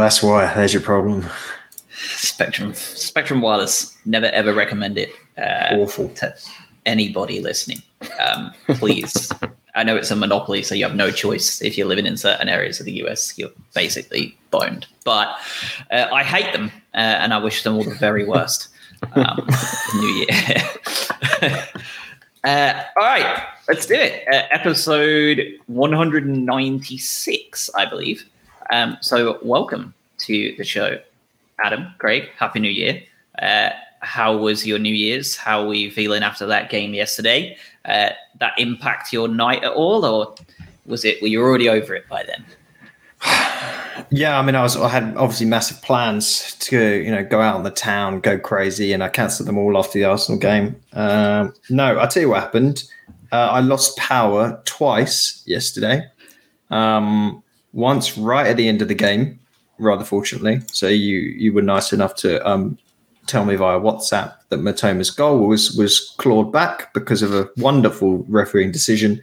that's why. There's your problem. Spectrum, Spectrum Wireless. Never ever recommend it. Uh, Awful. to anybody listening. Um, please. I know it's a monopoly, so you have no choice. If you're living in certain areas of the US, you're basically boned. But uh, I hate them, uh, and I wish them all the very worst. Um, New Year. uh, all right, let's do it. Uh, episode 196, I believe. Um, so, welcome to the show, Adam, Greg. Happy New Year. Uh, how was your New Year's? How were you feeling after that game yesterday? Uh, that impact your night at all, or was it were you already over it by then? Yeah, I mean, I was I had obviously massive plans to you know go out in the town, go crazy, and I cancelled them all after the Arsenal game. Um, no, I'll tell you what happened. Uh, I lost power twice yesterday. Um, once right at the end of the game, rather fortunately. So you you were nice enough to um, tell me via WhatsApp that Mitoma's goal was was clawed back because of a wonderful refereeing decision.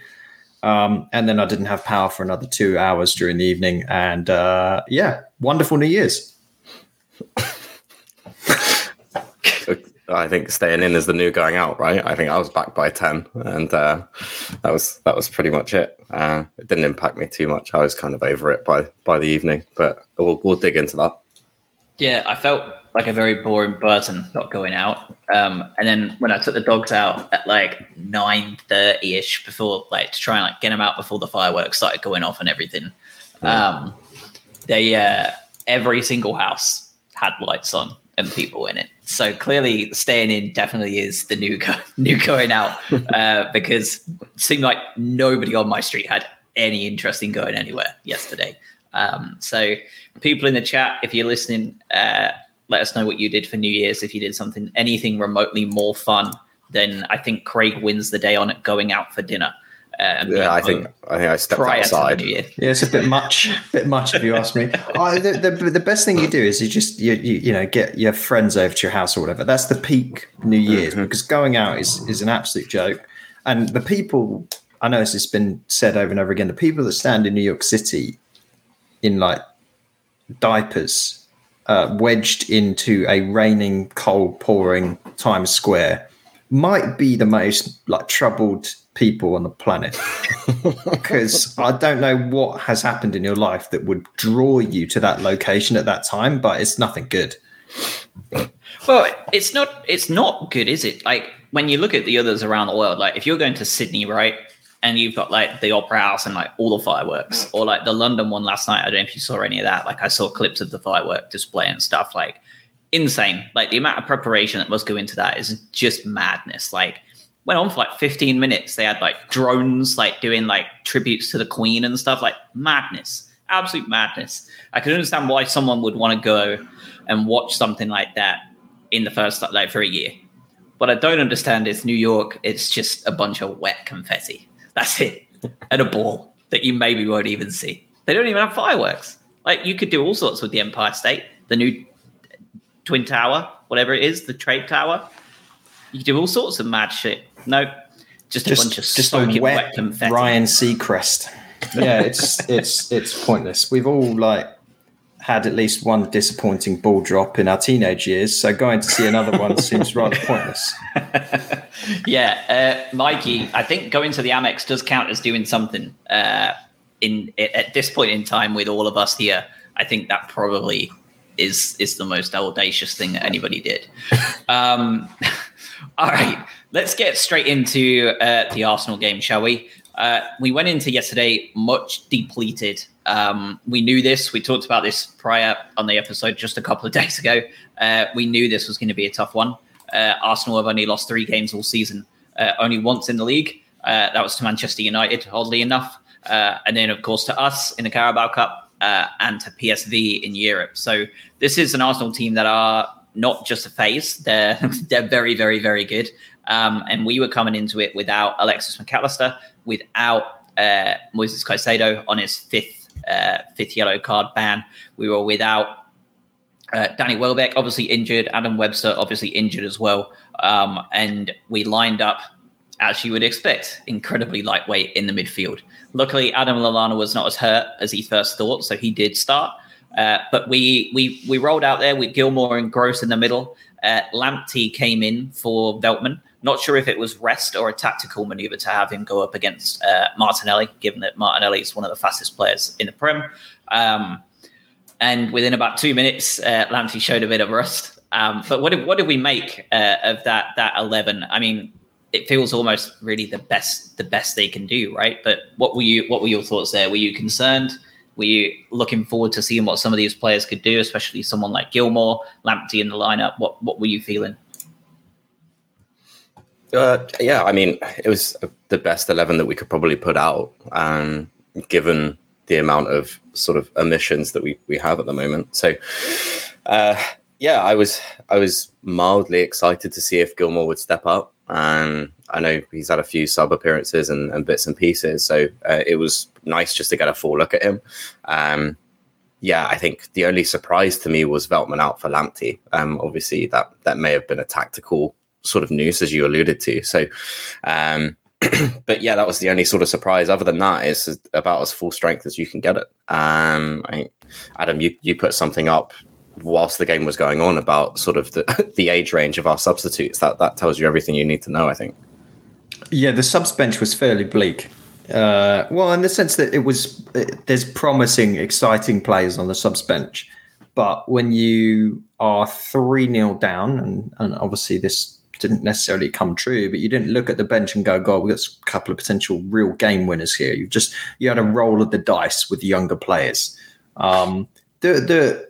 Um, and then I didn't have power for another two hours during the evening. And uh, yeah, wonderful New Year's. I think staying in is the new going out, right? I think I was back by ten, and uh, that was that was pretty much it. Uh, it didn't impact me too much. I was kind of over it by by the evening, but we'll we'll dig into that. Yeah, I felt like a very boring person not going out. Um, and then when I took the dogs out at like nine thirty ish before like to try and like get them out before the fireworks started going off and everything, um, they uh, every single house had lights on and people in it. So clearly, staying in definitely is the new go- new going out uh, because it seemed like nobody on my street had any interest in going anywhere yesterday. Um, so, people in the chat, if you're listening, uh, let us know what you did for New Year's. If you did something, anything remotely more fun, then I think Craig wins the day on it going out for dinner. And being Yeah, I think I think I stepped prior outside. Yeah, it's a bit much, bit much if you ask me. I, the, the, the best thing you do is you just you, you you know get your friends over to your house or whatever. That's the peak New Year's because going out is is an absolute joke. And the people I know this has been said over and over again. The people that stand in New York City in like diapers, uh, wedged into a raining, cold, pouring Times Square, might be the most like troubled people on the planet because I don't know what has happened in your life that would draw you to that location at that time, but it's nothing good. Well, it's not it's not good, is it? Like when you look at the others around the world, like if you're going to Sydney, right, and you've got like the Opera House and like all the fireworks, or like the London one last night. I don't know if you saw any of that. Like I saw clips of the firework display and stuff. Like insane. Like the amount of preparation that must go into that is just madness. Like went on for like 15 minutes. They had like drones like doing like tributes to the Queen and stuff. Like madness, absolute madness. I can understand why someone would want to go and watch something like that in the first like for a year. What I don't understand is New York. It's just a bunch of wet confetti. That's it, and a ball that you maybe won't even see. They don't even have fireworks. Like you could do all sorts with the Empire State, the new Twin Tower, whatever it is, the Trade Tower. You could do all sorts of mad shit. No, just a Just, bunch of just a soaking wet, wet, confetti. Ryan Seacrest. Yeah, it's it's it's pointless. We've all like had at least one disappointing ball drop in our teenage years, so going to see another one seems rather pointless. yeah, uh, Mikey, I think going to the Amex does count as doing something. Uh, in at this point in time, with all of us here, I think that probably is is the most audacious thing that anybody did. um, all right, let's get straight into uh, the Arsenal game, shall we? Uh, we went into yesterday much depleted. Um, we knew this. We talked about this prior on the episode just a couple of days ago. Uh, we knew this was going to be a tough one. Uh, Arsenal have only lost three games all season, uh, only once in the league. Uh, that was to Manchester United, oddly enough. And then, of course, to us in the Carabao Cup and to PSV in Europe. So this is an Arsenal team that are not just a phase; they're they're very, very, very good. Um, and we were coming into it without Alexis McAllister, without uh, Moises Caicedo on his fifth uh, fifth yellow card ban. We were without uh, Danny Welbeck, obviously injured. Adam Webster, obviously injured as well. Um, and we lined up, as you would expect, incredibly lightweight in the midfield. Luckily, Adam Lallana was not as hurt as he first thought, so he did start. Uh, but we we we rolled out there with Gilmour and Gross in the middle. Uh, Lamptey came in for Veltman. Not sure if it was rest or a tactical maneuver to have him go up against uh, Martinelli, given that Martinelli is one of the fastest players in the Prem. Um, and within about two minutes, uh, showed a bit of rust. Um, but what did, what did we make uh, of that that eleven? I mean, it feels almost really the best the best they can do, right? But what were you what were your thoughts there? Were you concerned? Were you looking forward to seeing what some of these players could do, especially someone like Gilmour, Lamptey in the lineup? What what were you feeling? Uh, yeah, I mean, it was the best eleven that we could probably put out, um, given the amount of sort of emissions that we we have at the moment. So, uh, yeah, I was I was mildly excited to see if Gilmour would step up. Um, I know he's had a few sub appearances and, and bits and pieces, so uh, it was nice just to get a full look at him. Um, yeah, I think the only surprise to me was Veltman out for Lamptey. Um, obviously, that that may have been a tactical sort of news, as you alluded to. So, um, but yeah, that was the only sort of surprise. Other than that, it's about as full strength as you can get it. Um, I, Adam, you you put something up whilst the game was going on about sort of the, the age range of our substitutes. That that tells you everything you need to know, I think. Yeah, the subs bench was fairly bleak. Uh, well, in the sense that it was, it, there's promising, exciting players on the subs bench, but when you are three 0 down, and, and obviously this didn't necessarily come true, but you didn't look at the bench and go, "God, we've got a couple of potential real game winners here." You just you had a roll of the dice with younger players. Um, the the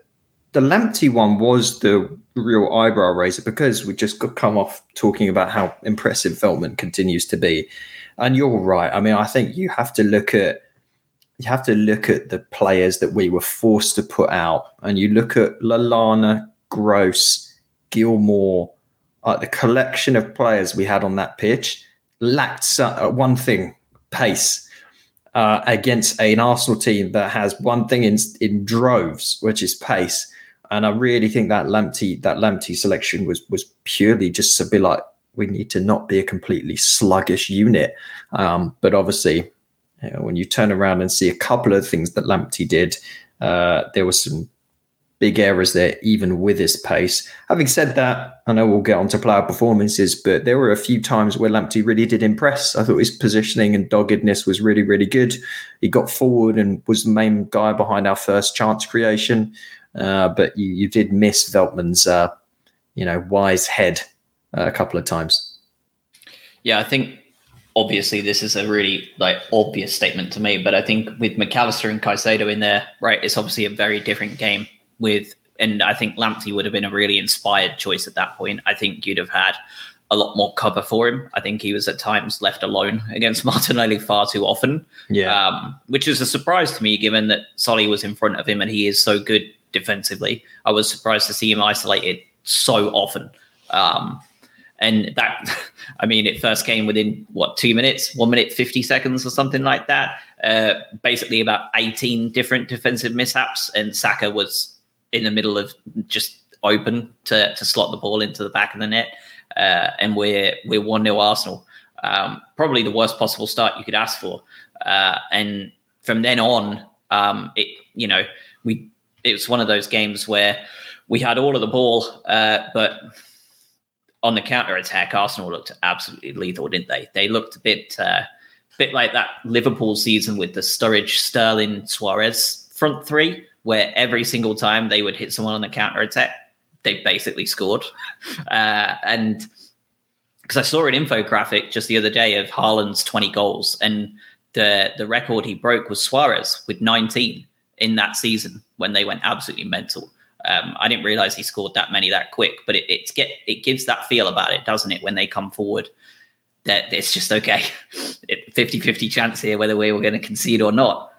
the Lamptey one was the real eyebrow raiser because we just come off talking about how impressive Veltman continues to be. And you're right. I mean, I think you have to look at you have to look at the players that we were forced to put out, and you look at Lallana, Gross, Gilmour, uh, the collection of players we had on that pitch lacked uh, one thing: pace. Uh, against an Arsenal team that has one thing in in droves, which is pace. And I really think that Lamptey that Lamptey selection was was purely just to be like we need to not be a completely sluggish unit. Um, but obviously, you know, when you turn around and see a couple of things that Lamptey did, uh, there was some big errors there, even with his pace. Having said that, I know we'll get on to player performances, but there were a few times where Lamptey really did impress. I thought his positioning and doggedness was really, really good. He got forward and was the main guy behind our first chance creation. Uh, but you, you did miss Veltman's, uh, you know, wise head uh, a couple of times. Yeah, I think obviously this is a really like obvious statement to me, but I think with McAllister and Caicedo in there, right, it's obviously a very different game with, and I think Lamptey would have been a really inspired choice at that point. I think you'd have had a lot more cover for him. I think he was at times left alone against Martinelli far too often. Yeah. Um, which is a surprise to me given that Solly was in front of him and he is so good defensively. I was surprised to see him isolated so often. Um, and that, I mean, it first came within what two minutes, one minute fifty seconds or something like that. Uh, basically, about eighteen different defensive mishaps, and Saka was in the middle of just open to to slot the ball into the back of the net. Uh, and we're we're one 0 Arsenal. Um, probably the worst possible start you could ask for. Uh, and from then on, um, it you know we it was one of those games where we had all of the ball, uh, but on the counter attack, Arsenal looked absolutely lethal, didn't they? They looked a bit, uh, bit like that Liverpool season with the Sturridge, Sterling, Suarez front three, where every single time they would hit someone on the counter attack, they basically scored. Uh, and because I saw an infographic just the other day of Haaland's 20 goals, and the the record he broke was Suarez with 19 in that season when they went absolutely mental. Um, I didn't realize he scored that many that quick, but it, it's get it gives that feel about it, doesn't it? When they come forward, that it's just okay, 50-50 chance here whether we were going to concede or not.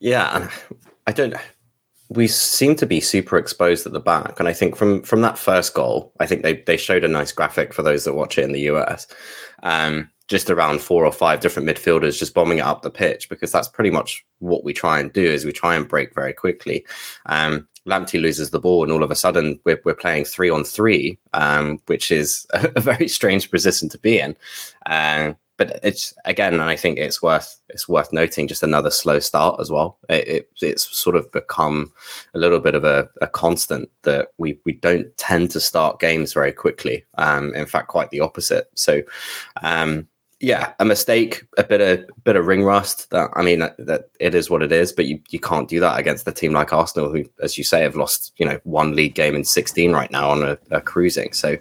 Yeah, I don't. We seem to be super exposed at the back, and I think from from that first goal, I think they they showed a nice graphic for those that watch it in the US. Um, just around four or five different midfielders just bombing it up the pitch because that's pretty much what we try and do is we try and break very quickly. Um, Lamptey loses the ball and all of a sudden we're, we're playing three on three, um, which is a, a, very strange position to be in. Uh, but it's again, and I think it's worth it's worth noting just another slow start as well. It, it it's sort of become a little bit of a, a, constant that we we don't tend to start games very quickly. Um, in fact, quite the opposite. So, um, yeah, a mistake, a bit of bit of ring rust. That I mean, that, that, it is what it is. But you, you can't do that against a team like Arsenal, who, as you say, have lost you know one league game in sixteen right now on a, a cruising. So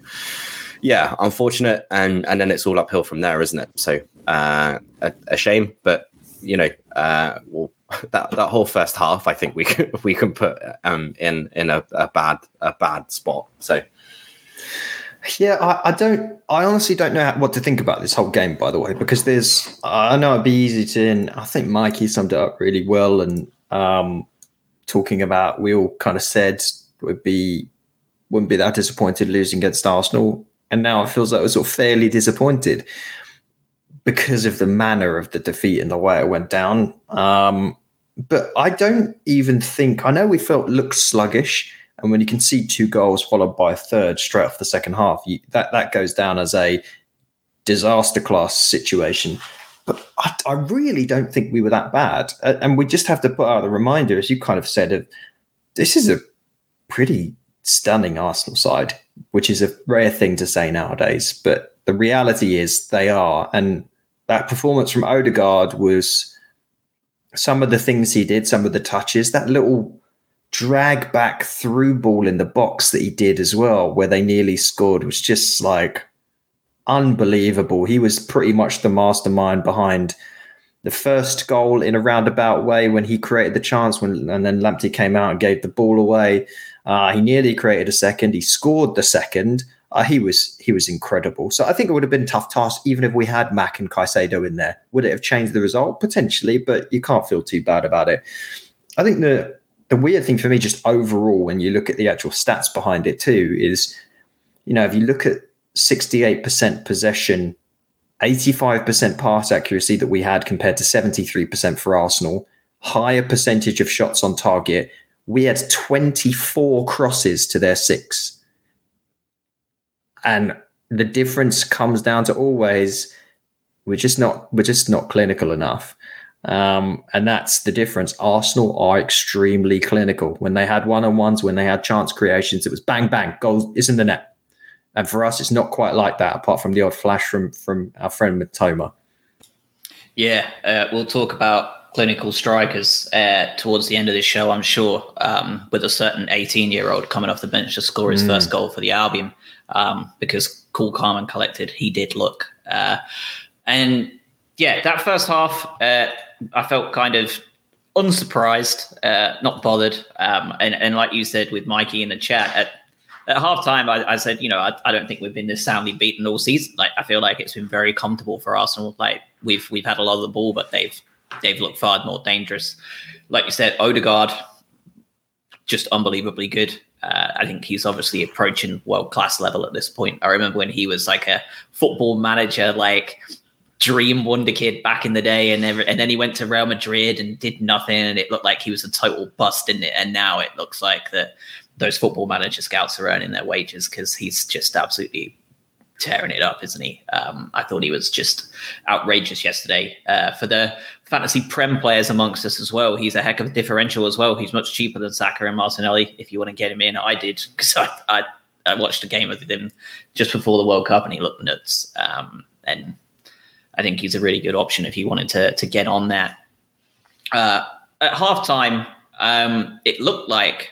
yeah, unfortunate, and and then it's all uphill from there, isn't it? So uh, a, a shame, but you know, uh, well, that that whole first half, I think we can we can put um in in a, a bad a bad spot. So yeah, I, I, don't. I honestly don't know what to think about this whole game. By the way, because there's, I know it'd be easy to. And I think Mikey summed it up really well. And um, talking about, we all kind of said would be wouldn't be that disappointed losing against Arsenal, and now it feels like I was sort of fairly disappointed because of the manner of the defeat and the way it went down. Um, but I don't even think I know we felt looked sluggish and when you can see two goals followed by a third straight off the second half, you, that that goes down as a disaster class situation. But I, I, really don't think we were that bad, and we just have to put out the reminder, as you kind of said, of this is a pretty stunning Arsenal side, which is a rare thing to say nowadays. But the reality is they are, and that performance from Odegaard was some of the things he did, some of the touches, that little drag back through ball in the box that he did as well, where they nearly scored, was just like unbelievable. He was pretty much the mastermind behind the first goal in a roundabout way when he created the chance when and then Lamptey came out and gave the ball away. Uh, he nearly created a second. He scored the second. Uh, he was he was incredible. So I think it would have been tough task even if we had Mac and Caicedo in there. Would it have changed the result potentially? But you can't feel too bad about it. I think the the weird thing for me, just overall, when you look at the actual stats behind it too, is you know, if you look at 68% possession, 85% pass accuracy that we had compared to 73% for Arsenal, higher percentage of shots on target, we had 24 crosses to their six. And the difference comes down to always we're just not we're just not clinical enough. Um, and that's the difference. Arsenal are extremely clinical. When they had one on ones, when they had chance creations, it was bang, bang, goals is in the net. And for us, it's not quite like that, apart from the odd flash from from our friend Mitoma. Yeah, uh, we'll talk about clinical strikers uh, towards the end of this show, I'm sure, um, with a certain 18 year old coming off the bench to score his mm. first goal for the Albion, um, because cool, calm, and collected he did look. Uh, and yeah, that first half, uh, I felt kind of unsurprised, uh, not bothered. Um, and, and like you said with Mikey in the chat, at, at halftime, I, I said, you know, I, I, don't think we've been this soundly beaten all season. Like, I feel like it's been very comfortable for Arsenal. Like, we've we've had a lot of the ball, but they've they've looked far more dangerous. Like you said, Odegaard, just unbelievably good. Uh, I think he's obviously approaching world class level at this point. I remember when he was like a football manager, like dream wonder kid back in the day, and then, and then he went to Real Madrid and did nothing, and it looked like he was a total bust, didn't it? And now it looks like that those football manager scouts are earning their wages because he's just absolutely tearing it up, isn't he? Um, I thought he was just outrageous yesterday. Uh, for the fantasy prem players amongst us as well, he's a heck of a differential as well. He's much cheaper than Saka and Martinelli. If you want to get him in, I did because I, I, I watched a game with him just before the World Cup and he looked nuts. Um, and I think he's a really good option if you wanted to to get on that. Uh, at halftime, um, it looked like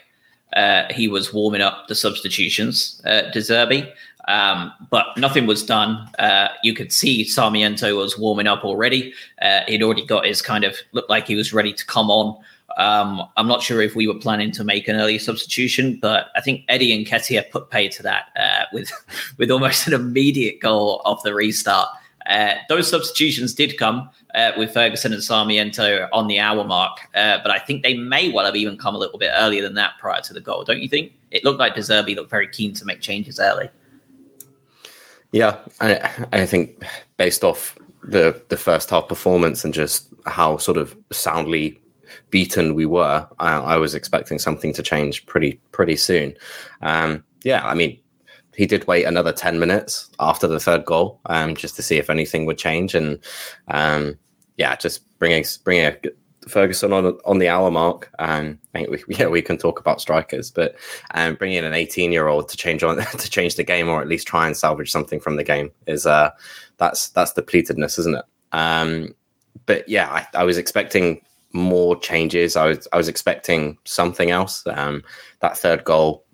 uh, he was warming up the substitutions, uh, De Zerbi, um, but nothing was done. Uh, you could see Sarmiento was warming up already. Uh, he'd already got his kind of looked like he was ready to come on. Um, I'm not sure if we were planning to make an early substitution, but I think Eddie and Nketiah put pay to that uh, with with almost an immediate goal off the restart. Uh, those substitutions did come uh, with Ferguson and Sarmiento on the hour mark, uh, but I think they may well have even come a little bit earlier than that prior to the goal. Don't you think? It looked like De Zerbi looked very keen to make changes early. Yeah, I, I think based off the the first half performance and just how sort of soundly beaten we were, I, I was expecting something to change pretty pretty soon. Um, yeah, I mean, he did wait another 10 minutes after the third goal um, just to see if anything would change. And um, yeah, just bringing bringing a, Ferguson on on the hour mark. Um, we, yeah we can talk about strikers, but um, bringing in an 18 year old to change on to change the game or at least try and salvage something from the game is uh that's that's depletedness, isn't it? Um, but yeah, I, I was expecting more changes. I was I was expecting something else. Um, that third goal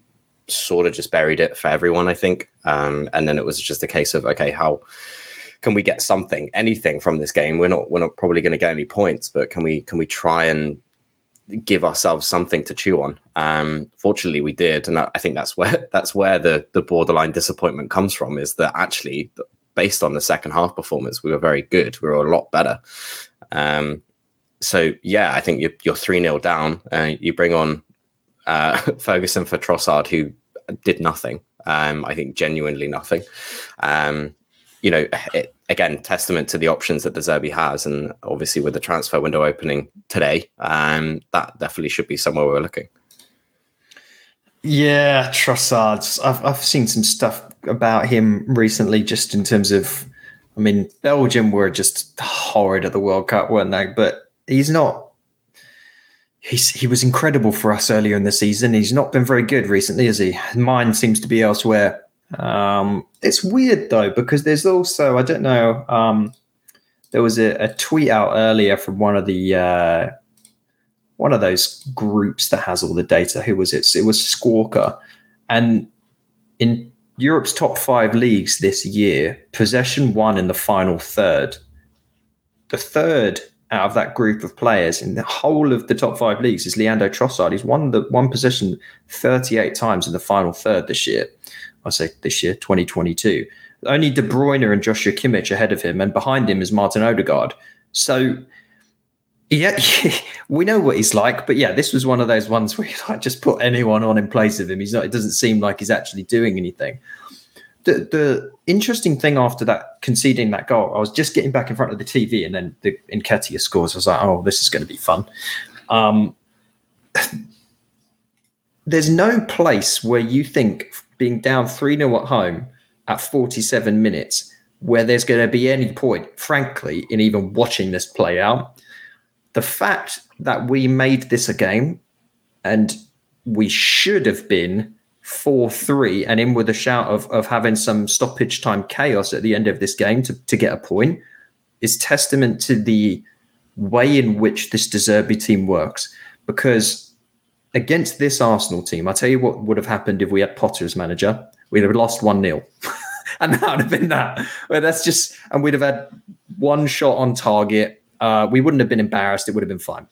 sort of just buried it for everyone, I think. Um, and then it was just a case of okay, how can we get something, anything from this game? We're not we're not probably going to get any points, but can we can we try and give ourselves something to chew on? Um, fortunately, we did, and I think that's where that's where the the borderline disappointment comes from. Is that actually based on the second half performance, we were very good. We were a lot better. Um, so yeah, I think you're, you're three 0 down. Uh, you bring on uh, Ferguson for Trossard, who did nothing. Um, I think genuinely nothing. Um, you know, it, again, testament to the options that De Zerbi has, and obviously with the transfer window opening today, um, that definitely should be somewhere we're looking. Yeah, Trossard. I've I've seen some stuff about him recently, just in terms of, I mean, Belgium were just horrid at the World Cup, weren't they? But he's not. He's he was incredible for us earlier in the season. He's not been very good recently, has he? Mine seems to be elsewhere. Um, it's weird though because there's also I don't know. Um, there was a, a, tweet out earlier from one of the uh, one of those groups that has all the data. Who was it? It was Squawka, and in Europe's top five leagues this year, possession won in the final third. The third out of that group of players in the whole of the top five leagues is Leandro Trossard. He's won the one possession 38 times in the final third this year. I say this year, 2022. Only De Bruyne and Joshua Kimmich ahead of him, and behind him is Martin Odegaard. So, yeah, we know what he's like, but yeah, this was one of those ones where you like just put anyone on in place of him. He's not. It doesn't seem like he's actually doing anything. The the interesting thing after that conceding that goal, I was just getting back in front of the TV, and then the Nketiah scores. I was like, oh, this is going to be fun. Um, there's no place where you think being down 3 0 at home at 47 minutes where there's going to be any point, frankly, in even watching this play out. The fact that we made this a game and we should have been 4 3 and in with a shout of, of having some stoppage time chaos at the end of this game to, to get a point is testament to the way in which this De Zerbi team works. Because against this Arsenal team, I'll tell you what would have happened if we had Potter as manager. We'd have lost 1 0. and that would have been that. Well, that's just, and we'd have had one shot on target. Uh, we wouldn't have been embarrassed. It would have been fine.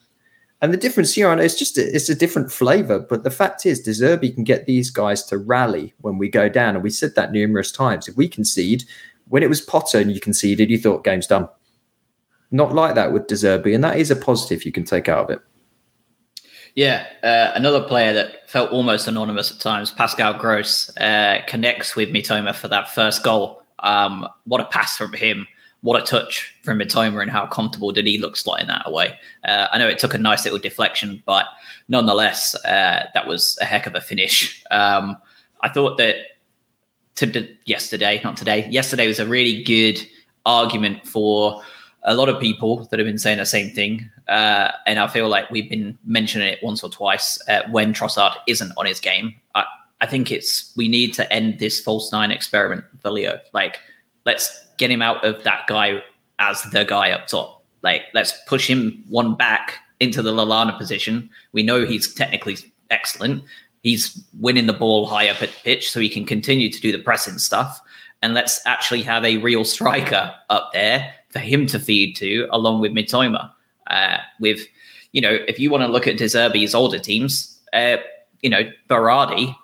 And the difference here, I know it's just a, it's a different flavor, but the fact is, De Zerbi can get these guys to rally when we go down, and we said that numerous times. If we concede, when it was Potter and you conceded, you thought game's done. Not like that with De Zerbi, and that is a positive you can take out of it. Yeah, uh, another player that felt almost anonymous at times, Pascal Gross, uh, connects with Mitoma for that first goal. Um, what a pass from him! What a touch from Mitoma, and how comfortable did he look slotting that away? Uh, I know it took a nice little deflection, but nonetheless, uh, that was a heck of a finish. Um, I thought that yesterday, not today, yesterday was a really good argument for a lot of people that have been saying the same thing, uh, and I feel like we've been mentioning it once or twice uh, when Trossard isn't on his game. I, I think it's we need to end this false nine experiment for Leo. Like, let's get him out of that guy as the guy up top. Like, let's push him one back into the Lallana position. We know he's technically excellent. He's winning the ball high up at pitch, so he can continue to do the pressing stuff. And let's actually have a real striker up there for him to feed to, along with Mitoma. Uh, with, you know, if you want to look at De Zerbi's older teams, uh, you know, Berardi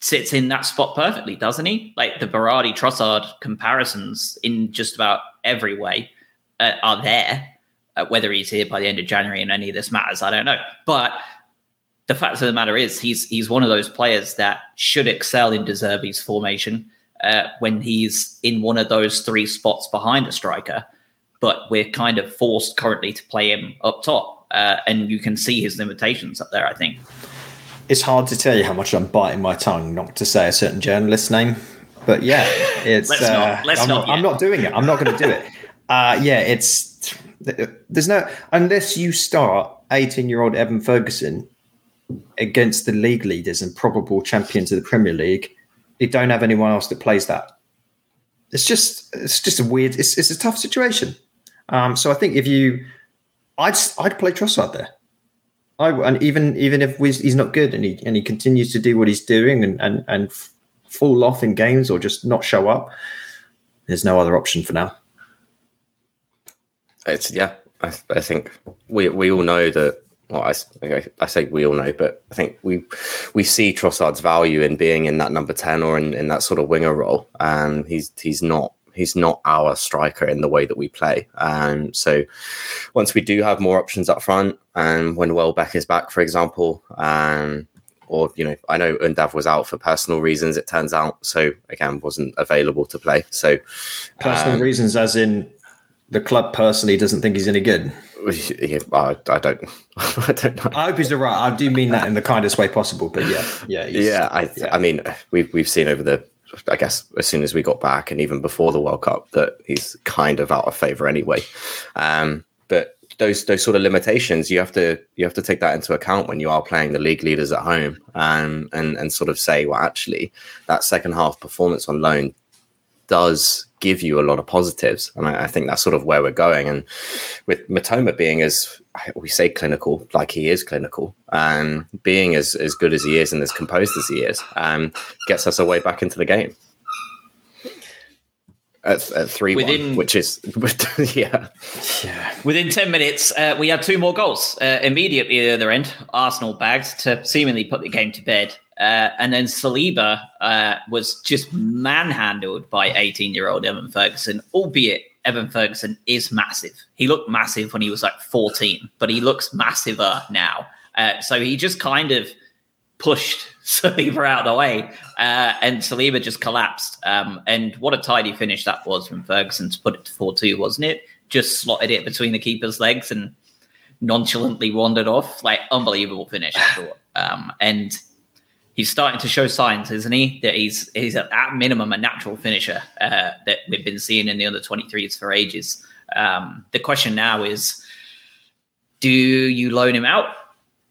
sits in that spot perfectly, doesn't he? Like the Berardi Trossard comparisons in just about every way uh, are there. Uh, whether he's here by the end of January and any of this matters, I don't know. But the fact of the matter is, he's he's one of those players that should excel in De Zerbi's formation uh, when he's in one of those three spots behind a striker but we're kind of forced currently to play him up top. Uh, and you can see his limitations up there, I think. It's hard to tell you how much I'm biting my tongue not to say a certain journalist's name but yeah, it's. Let's not- uh, let's I'm, not not, I'm not doing it. I'm not going to do it. Uh, yeah, it's. There's no unless you start 18 year old Evan Ferguson against the league leaders and probable champions of the Premier League. You don't have anyone else that plays that. It's just it's just a weird. It's it's a tough situation. Um, so I think if you, I'd I'd play Trossard there. I and even even if he's not good and he and he continues to do what he's doing and and and fall off in games or just not show up, there's no other option for now. It's yeah. I, I think we we all know that. Well, I, I say we all know, but I think we we see Trossard's value in being in that number ten or in, in that sort of winger role, and he's he's not he's not our striker in the way that we play. Um, so once we do have more options up front, and when Welbeck is back, for example, um, or you know, I know Undav was out for personal reasons. It turns out, so again, wasn't available to play. So Personal um, reasons, as in the club personally doesn't think he's any good. yeah, I, I don't, I don't know. I hope he's the right. I do mean that in the kindest way possible. But yeah, yeah, yeah, I, yeah. I mean, we've we've seen over the, I guess, as soon as we got back, and even before the World Cup, that he's kind of out of favor anyway. Um, but those those sort of limitations, you have to you have to take that into account when you are playing the league leaders at home, um, and and sort of say, well, actually, that second half performance on loan does give you a lot of positives, and I, I think that's sort of where we're going. And with Mitoma being as we say clinical, like he is clinical, and being as as good as he is and as composed as he is, um, gets us a way back into the game. At, at three Within- one, which is yeah, yeah. Within 10 minutes, uh, we had two more goals. Uh, immediately at the other end, Arsenal bagged to seemingly put the game to bed. Uh, and then Saliba uh, was just manhandled by 18 year old Evan Ferguson, albeit Evan Ferguson is massive. He looked massive when he was like 14, but he looks massiver now. Uh, so he just kind of pushed Saliba out of the way, uh, and Saliba just collapsed. Um, and what a tidy finish that was from Ferguson to put it to 4 2, wasn't it? Just slotted it between the keeper's legs and nonchalantly wandered off. Like, unbelievable finish, I thought. Um, and he's starting to show signs, isn't he? That he's he's at, minimum a natural finisher uh, that we've been seeing in the under 23s for ages. Um, the question now is do you loan him out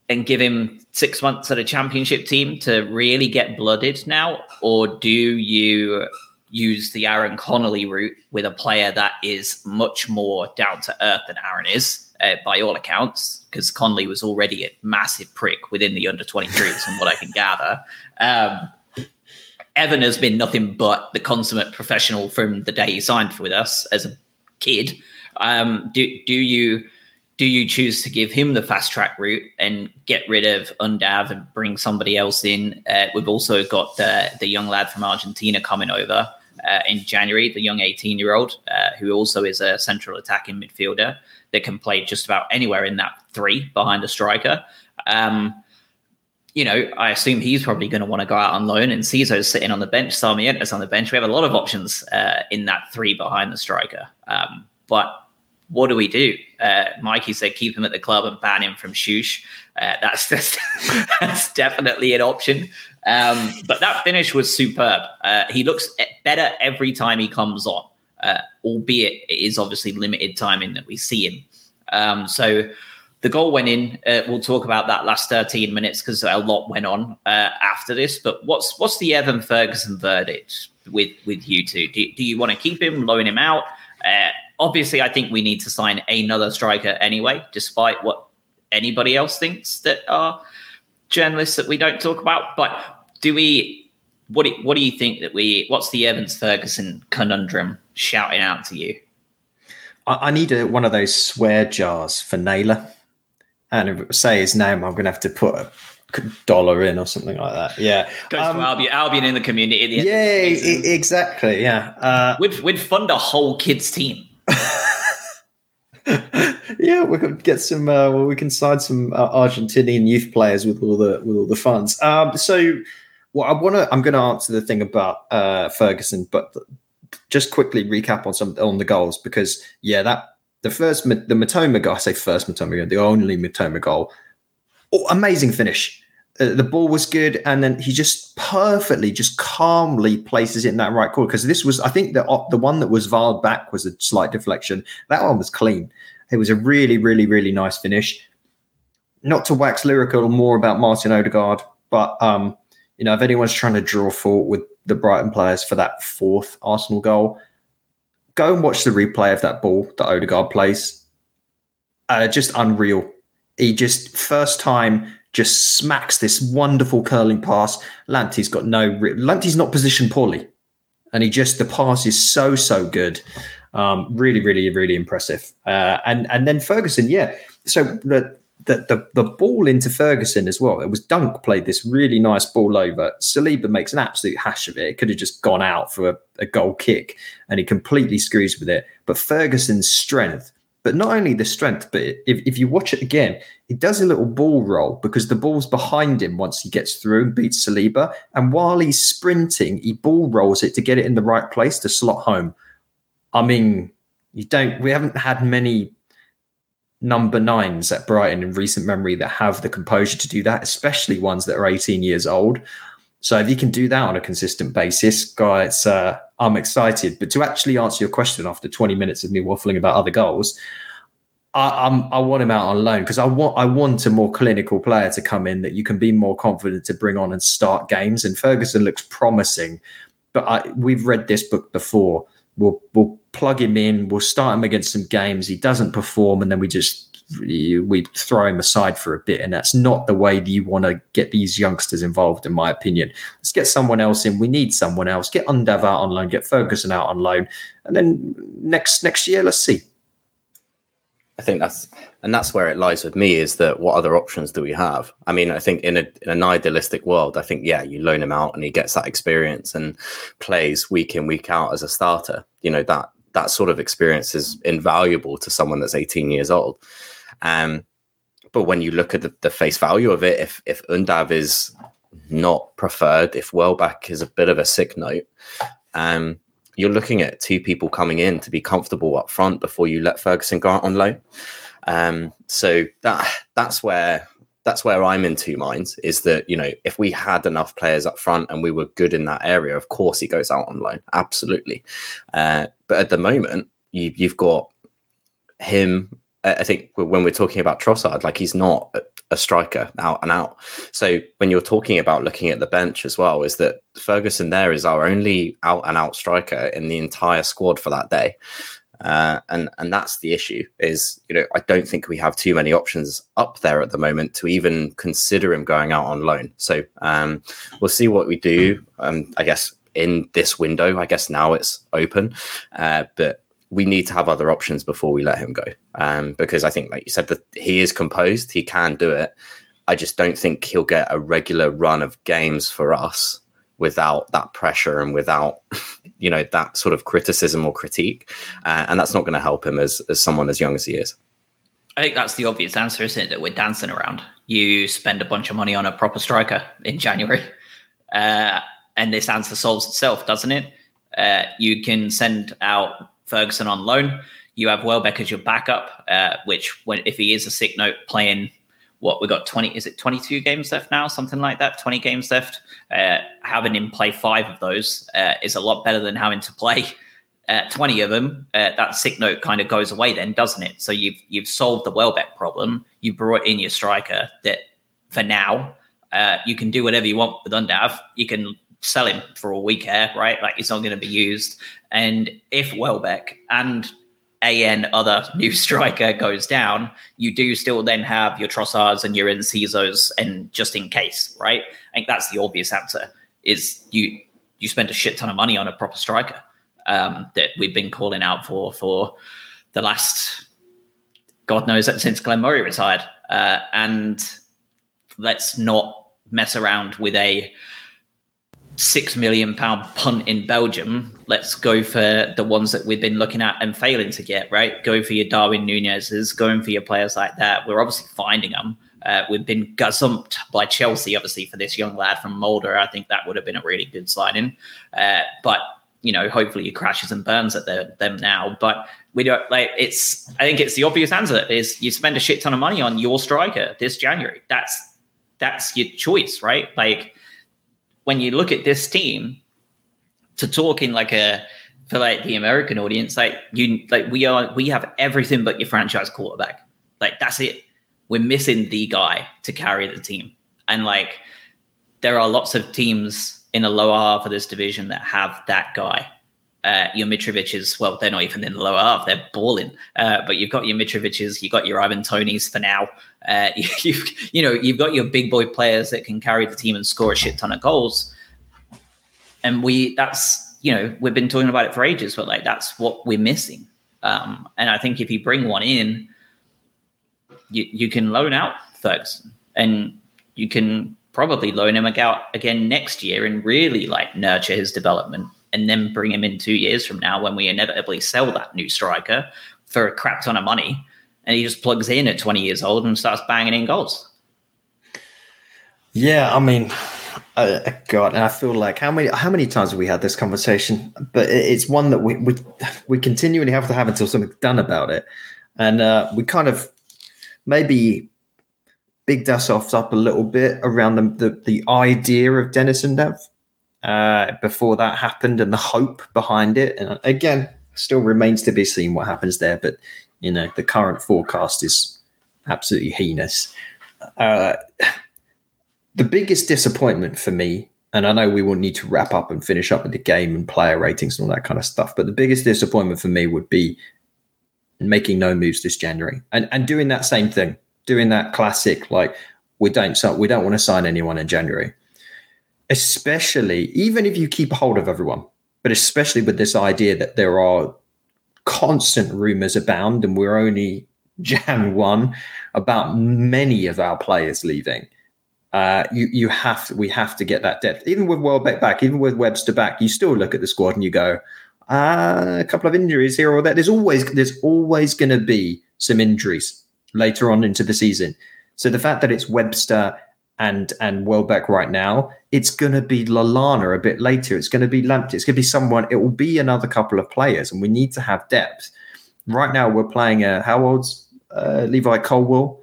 and give him six months at a championship team to really get blooded now? Or do you use the Aaron Connolly route with a player that is much more down to earth than Aaron is, uh, by all accounts? Because Connolly was already a massive prick within the under 23s, from what I can gather. Um, Evan has been nothing but the consummate professional from the day he signed with us as a kid. Um, do do you do you choose to give him the fast track route and get rid of Undav and bring somebody else in? Uh, we've also got the the young lad from Argentina coming over uh, in January, the young 18 year old uh, who also is a central attacking midfielder that can play just about anywhere in that three behind a striker. Um, you know, I assume he's probably going to want to go out on loan, and Ciso's sitting on the bench. Sarmiento's on the bench. We have a lot of options uh, in that three behind the striker. Um, but what do we do? Uh, Mikey said keep him at the club and ban him from Shush. Uh, that's, that's that's definitely an option. Um, but that finish was superb. Uh, he looks better every time he comes on, uh, albeit it is obviously limited timing that we see him. Um, so the goal went in. Uh, we'll talk about that last 13 minutes because a lot went on uh, after this. But what's what's the Evan Ferguson verdict with with you two? Do, do you want to keep him, loan him out? Uh, obviously, I think we need to sign another striker anyway, despite what anybody else thinks that are journalists that we don't talk about. But do we? What do, what do you think that we? What's the Evans Ferguson conundrum shouting out to you? I, I need a, one of those swear jars for Naylor. And if it say his name, I'm going to have to put a dollar in or something like that. Yeah. Goes Um, to Albion, Albion in the community. The the Yeah, e- exactly. Yeah. Uh, We'd, we'd fund a whole kids team. yeah, we could get some. Uh, well, we can sign some uh, Argentinian youth players with all the with all the funds. Um, so, well, I want to. I'm going to answer the thing about uh, Ferguson, but just quickly recap on some on the goals because yeah, that the first the Mitoma goal. I say first Mitoma goal, the only Mitoma goal. Oh, amazing finish. uh, the ball was good, and then he just perfectly, just calmly places it in that right corner. Because this was, I think, the the one that was viled back was a slight deflection. That one was clean. It was a really, really, really nice finish. Not to wax lyrical more about Martin Odegaard, but um, you know, if anyone's trying to draw fault with the Brighton players for that fourth Arsenal goal, go and watch the replay of that ball that Odegaard plays. Uh, just unreal. He just first time just smacks this wonderful curling pass. Lamptey's got no. Lamptey's not positioned poorly, and he just the pass is so so good. Um, really, really, really impressive. Uh, and and then Ferguson, yeah. So the, the the the ball into Ferguson as well. It was Dunk played this really nice ball over. Saliba makes an absolute hash of it. It could have just gone out for a, a goal kick, and he completely screws with it. But Ferguson's strength but not only the strength, but if, if you watch it again, he does a little ball roll because the ball's behind him once he gets through and beats Saliba. And while he's sprinting, he ball rolls it to get it in the right place to slot home. I mean, you don't, we haven't had many number nines at Brighton in recent memory that have the composure to do that, especially ones that are 18 years old. So if you can do that on a consistent basis, guys, uh, I'm excited. But to actually answer your question after 20 minutes of me waffling about other goals, I, I'm, I want him out on loan because I want I want a more clinical player to come in that you can be more confident to bring on and start games. And Ferguson looks promising, but I, we've read this book before. We'll we'll plug him in. We'll start him against some games. He doesn't perform, and then we just we throw him aside for a bit. And that's not the way that you want to get these youngsters involved, in my opinion. Let's get someone else in. We need someone else. Get Undav out on loan, get Ferguson out on loan. And then next next year, let's see. I think that's and that's where it lies with me is that what other options do we have? I mean, I think in, a, in an idealistic world, I think yeah, you loan him out and he gets that experience and plays week in week out as a starter. You know that that sort of experience is invaluable to someone that's 18 years old. Um, but when you look at the, the face value of it, if if Undav is not preferred, if Welbeck is a bit of a sick note, um, you're looking at two people coming in to be comfortable up front before you let Ferguson go out on loan. Um, so that that's where that's where I'm in two minds. Is that you know if we had enough players up front and we were good in that area, of course he goes out on loan, absolutely. Uh, but at the moment, you, you've got him I think when we're talking about Trossard, like he's not a striker out and out. So when you're talking about looking at the bench as well, is that Ferguson there is our only out and out striker in the entire squad for that day. Uh, and and that's the issue is you know I don't think we have too many options up there at the moment to even consider him going out on loan. So um, we'll see what we do. Um, I guess in this window, I guess now it's open, uh, but we need to have other options before we let him go. Um, because I think, like you said, that he is composed, he can do it. I just don't think he'll get a regular run of games for us without that pressure and without, you know, that sort of criticism or critique. Uh, and that's not going to help him as, as someone as young as he is. I think that's the obvious answer, isn't it? That we're dancing around. You spend a bunch of money on a proper striker in January, uh, and this answer solves itself, doesn't it? Uh, you can send out Ferguson on loan. You have Welbeck as your backup, uh, which when if he is a sick note playing what we got 20 is it 22 games left now? Something like that 20 games left. Uh, having him play five of those uh, is a lot better than having to play uh, 20 of them. Uh, that sick note kind of goes away then doesn't it? So you've you've solved the welbeck problem. You brought in your striker that for now uh, you can do whatever you want with undav. You can sell him for all we care, right? Like he's not going to be used. And if Welbeck and AN other new striker goes down, you do still then have your Trossards and your Encisos and just in case, right? I think that's the obvious answer is you you spend a shit ton of money on a proper striker um, that we've been calling out for for the last God knows that since Glenn Murray retired. Uh, and let's not mess around with a six million pound punt in Belgium, let's go for the ones that we've been looking at and failing to get, right? Go for your Darwin Nunez's, going for your players like that. We're obviously finding them. Uh, we've been gazumped by Chelsea, obviously, for this young lad from Molde. I think that would have been a really good signing. Uh, but, you know, hopefully he crashes and burns at the, them now. But we don't like it's, I think it's the obvious answer is you spend a shit ton of money on your striker this January. That's that's your choice, right? Like when you look at this team, to talk in like a for like the American audience, like you like we are we have everything but your franchise quarterback. Like that's it. We're missing the guy to carry the team. And like there are lots of teams in the lower half of this division that have that guy. Uh, your Mitrovic's, well, they're not even in the lower half; they're balling. Uh, but you've got your Mitrovic's, you've got your Ivan Toney's for now. Uh, you, have you know, you've got your big boy players that can carry the team and score a shit ton of goals. And we, that's you know, we've been talking about it for ages, but like that's what we're missing. Um, and I think if you bring one in, you you can loan out Ferguson, and you can probably loan him out again next year and really like nurture his development and then bring him in two years from now when we inevitably sell that new striker for a crap ton of money and he just plugs in at 20 years old and starts banging in goals. Yeah, I mean, uh, God, and I feel like how many how many times have we had this conversation? But it's one that we we, we continually have to have until something's done about it, and uh, we kind of maybe bigged ourselves up a little bit around the the, the idea of Dennis and Undav uh, before that happened and the hope behind it. And again, still remains to be seen what happens there. But you know, the current forecast is absolutely heinous. Uh, the biggest disappointment for me, and I know we will need to wrap up and finish up with the game and player ratings and all that kind of stuff, but the biggest disappointment for me would be making no moves this January and, and doing that same thing, doing that classic like we don't we don't want to sign anyone in January especially even if you keep hold of everyone, but especially with this idea that there are constant rumors abound and we're only Jan 1 about many of our players leaving. Uh, you you have to, we have to get that depth. Even with Welbeck back, even with Webster back, you still look at the squad and you go, uh, a couple of injuries here or there. There's always there's always going to be some injuries later on into the season. So the fact that it's Webster and and Welbeck right now. It's going to be Lallana a bit later. It's going to be Lamptey. It's going to be someone. It will be another couple of players, and we need to have depth. Right now, we're playing a how old's uh, Levi Colwill?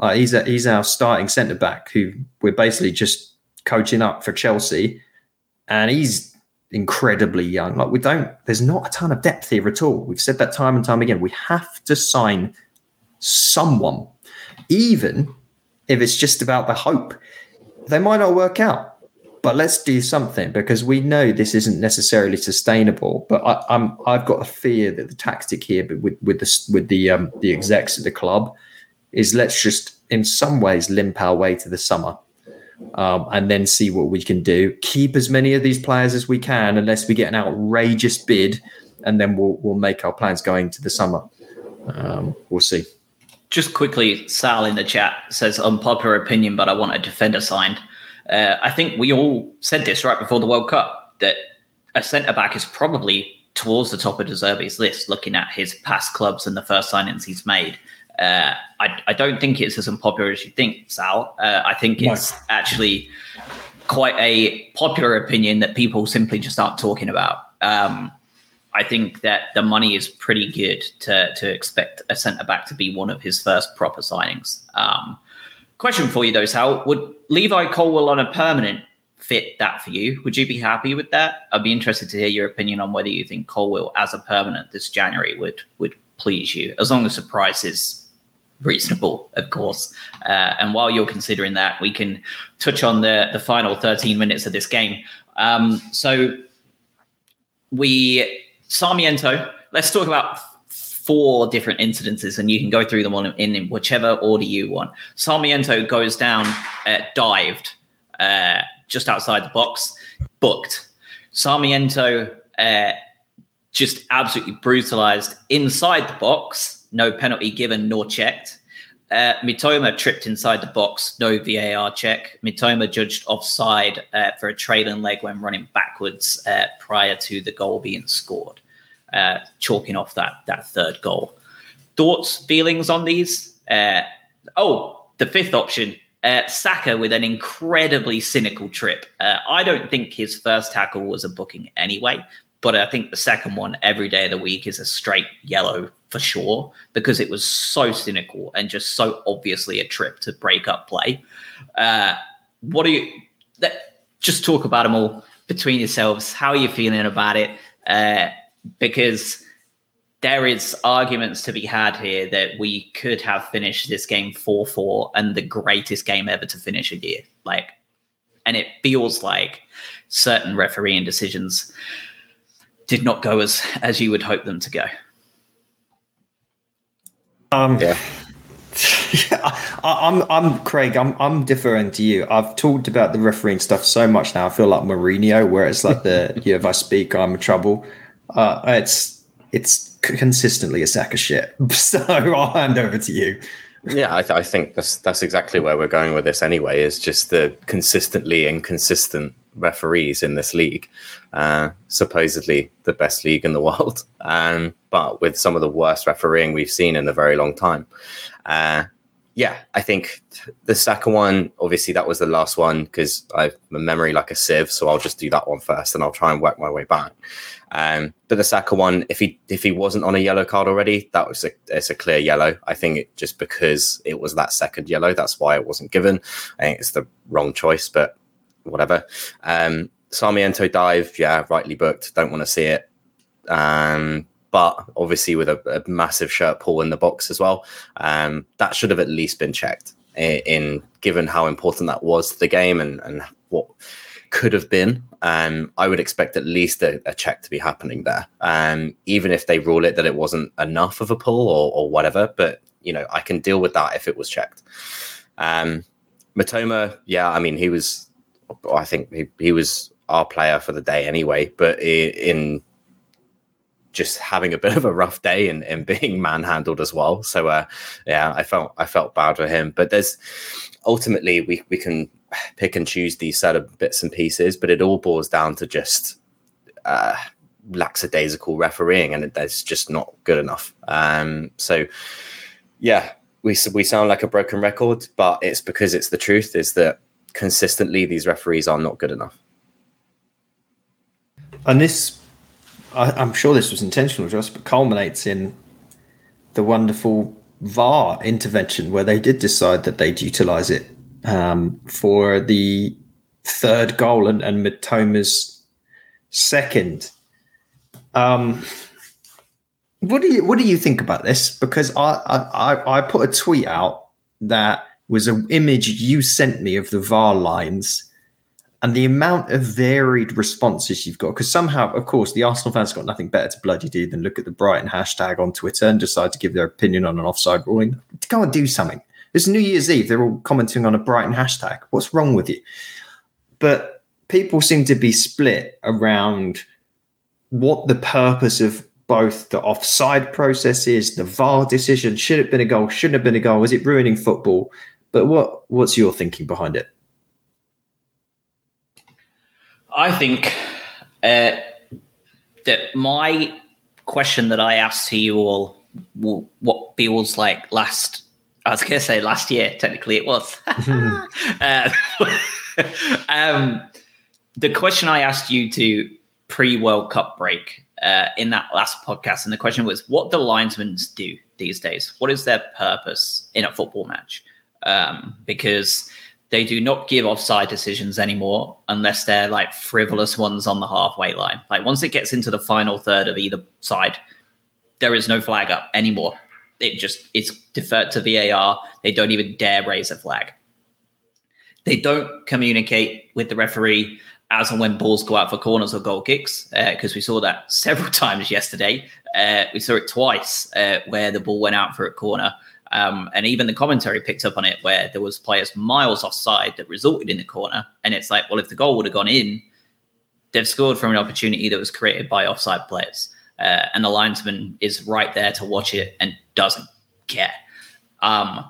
Uh, he's a, he's our starting centre back who we're basically just coaching up for Chelsea, and he's incredibly young. Like we don't, there's not a ton of depth here at all. We've said that time and time again. We have to sign someone, even if it's just about the hope, they might not work out. But let's do something because we know this isn't necessarily sustainable. But I, am I've got a fear that the tactic here, but with with the with the um, the execs of the club, is let's just in some ways limp our way to the summer. Um, and then see what we can do. Keep as many of these players as we can, unless we get an outrageous bid, and then we'll we'll make our plans going to the summer. Um, we'll see. Just quickly, Sal in the chat says unpopular opinion, but I want a defender signed. Uh, I think we all said this right before the World Cup that a centre back is probably towards the top of De Zerbi's list, looking at his past clubs and the first signings he's made. Uh, I, I, don't think it's as unpopular as you think, Sal. Uh, I think it's no. actually quite a popular opinion that people simply just aren't talking about. Um, I think that the money is pretty good to to expect a centre back to be one of his first proper signings. Um, question for you though, Sal: Would Levi Colwill on a permanent fit that for you? Would you be happy with that? I'd be interested to hear your opinion on whether you think Colwill as a permanent this January would would please you, as long as the price is reasonable, of course. Uh, and while you're considering that, we can touch on the the final 13 minutes of this game. Um, so we Sarmiento, let's talk about four different incidences and you can go through them in, in whichever order you want. Sarmiento goes down, uh, dived uh, just outside the box, booked. Sarmiento uh, just absolutely brutalized inside the box, no penalty given nor checked. Uh, Mitoma tripped inside the box, no VAR check. Mitoma judged offside uh, for a trailing leg when running backwards uh, prior to the goal being scored, uh, chalking off that that third goal. Thoughts, feelings on these? Uh, oh, the fifth option, uh, Saka with an incredibly cynical trip. I don't think his first tackle was a booking anyway, but I think the second one, every day of the week, is a straight yellow for sure because it was so cynical and just so obviously a trip to break up play. Uh, what are you? That, just talk about them all between yourselves. How are you feeling about it? Uh, because there is arguments to be had here that we could have finished this game 4-4 and the greatest game ever to finish a year like and it feels like certain refereeing decisions did not go as as you would hope them to go um yeah I, am I'm, I'm Craig. I'm I'm deferring to you. I've talked about the refereeing stuff so much now. I feel like Mourinho, where it's like the you know, if I speak, I'm in trouble. Uh, it's it's consistently a sack of shit. So I'll hand over to you. Yeah, I, th- I, think that's that's exactly where we're going with this anyway. Is just the consistently inconsistent referees in this league. Uh, supposedly the best league in the world, um, but with some of the worst refereeing we've seen in a very long time. Uh, yeah, I think the second one, obviously, that was the last one because I have a memory like a sieve. So I'll just do that one first and I'll try and work my way back. Um, but the second one, if he if he wasn't on a yellow card already, that was a, it's a clear yellow. I think it, just because it was that second yellow, that's why it wasn't given. I think it's the wrong choice, but whatever. Um, Sarmiento dive, yeah, rightly booked. Don't want to see it. Um, but obviously with a, a, massive shirt pull in the box as well. Um, that should have at least been checked in, in, given how important that was to the game and, and what could have been. Um, I would expect at least a, a check to be happening there, um, even if they rule it that it wasn't enough of a pull or, or whatever. But you know, I can deal with that if it was checked. Um, Mitoma, yeah, I mean, he was, I think he, he was our player for the day anyway. But in just having a bit of a rough day and, and being manhandled as well. So uh, yeah, I felt I felt bad for him. But there's ultimately we we can pick and choose these set of bits and pieces, but it all boils down to just uh, lackadaisical refereeing, and that's just not good enough. Um, so yeah, we we sound like a broken record, but it's because it's the truth. Is that consistently these referees are not good enough. And this I, am sure this was intentional, just but culminates in the wonderful VAR intervention where they did decide that they'd utilize it um, for the third goal and, and Mitoma's second. Um, what do you what do you think about this? Because I I, I put a tweet out that was an image you sent me of the VAR lines and the amount of varied responses you've got. Because somehow, of course, the Arsenal fans got nothing better to bloody do than look at the Brighton hashtag on Twitter and decide to give their opinion on an offside ruling. Go and do something. It's New Year's Eve. They're all commenting on a Brighton hashtag. What's wrong with you? But people seem to be split around what the purpose of both the offside process is, the VAR decision. Should it have been a goal? Shouldn't have been a goal? Is it ruining football? But what what's your thinking behind it? I think uh, that my question that I asked to you all, what feels like last, I was going to say last year, technically it was. uh, um, the question I asked you to pre World Cup break uh, in that last podcast, and the question was, what do linesmen do these days? What is their purpose in a football match? Um, because they do not give offside decisions anymore unless they're like frivolous ones on the halfway line. Like once it gets into the final third of either side, there is no flag up anymore. It just it's deferred to VAR. They don't even dare raise a flag. They don't communicate with the referee as and when balls go out for corners or goal kicks, because uh, we saw that several times yesterday. Uh, we saw it twice uh, where the ball went out for a corner um, and even the commentary picked up on it where there was players miles offside that resulted in the corner. And it's like, well, if the goal would have gone in, they've scored from an opportunity that was created by offside players. Uh, and the linesman is right there to watch it and doesn't care. Um,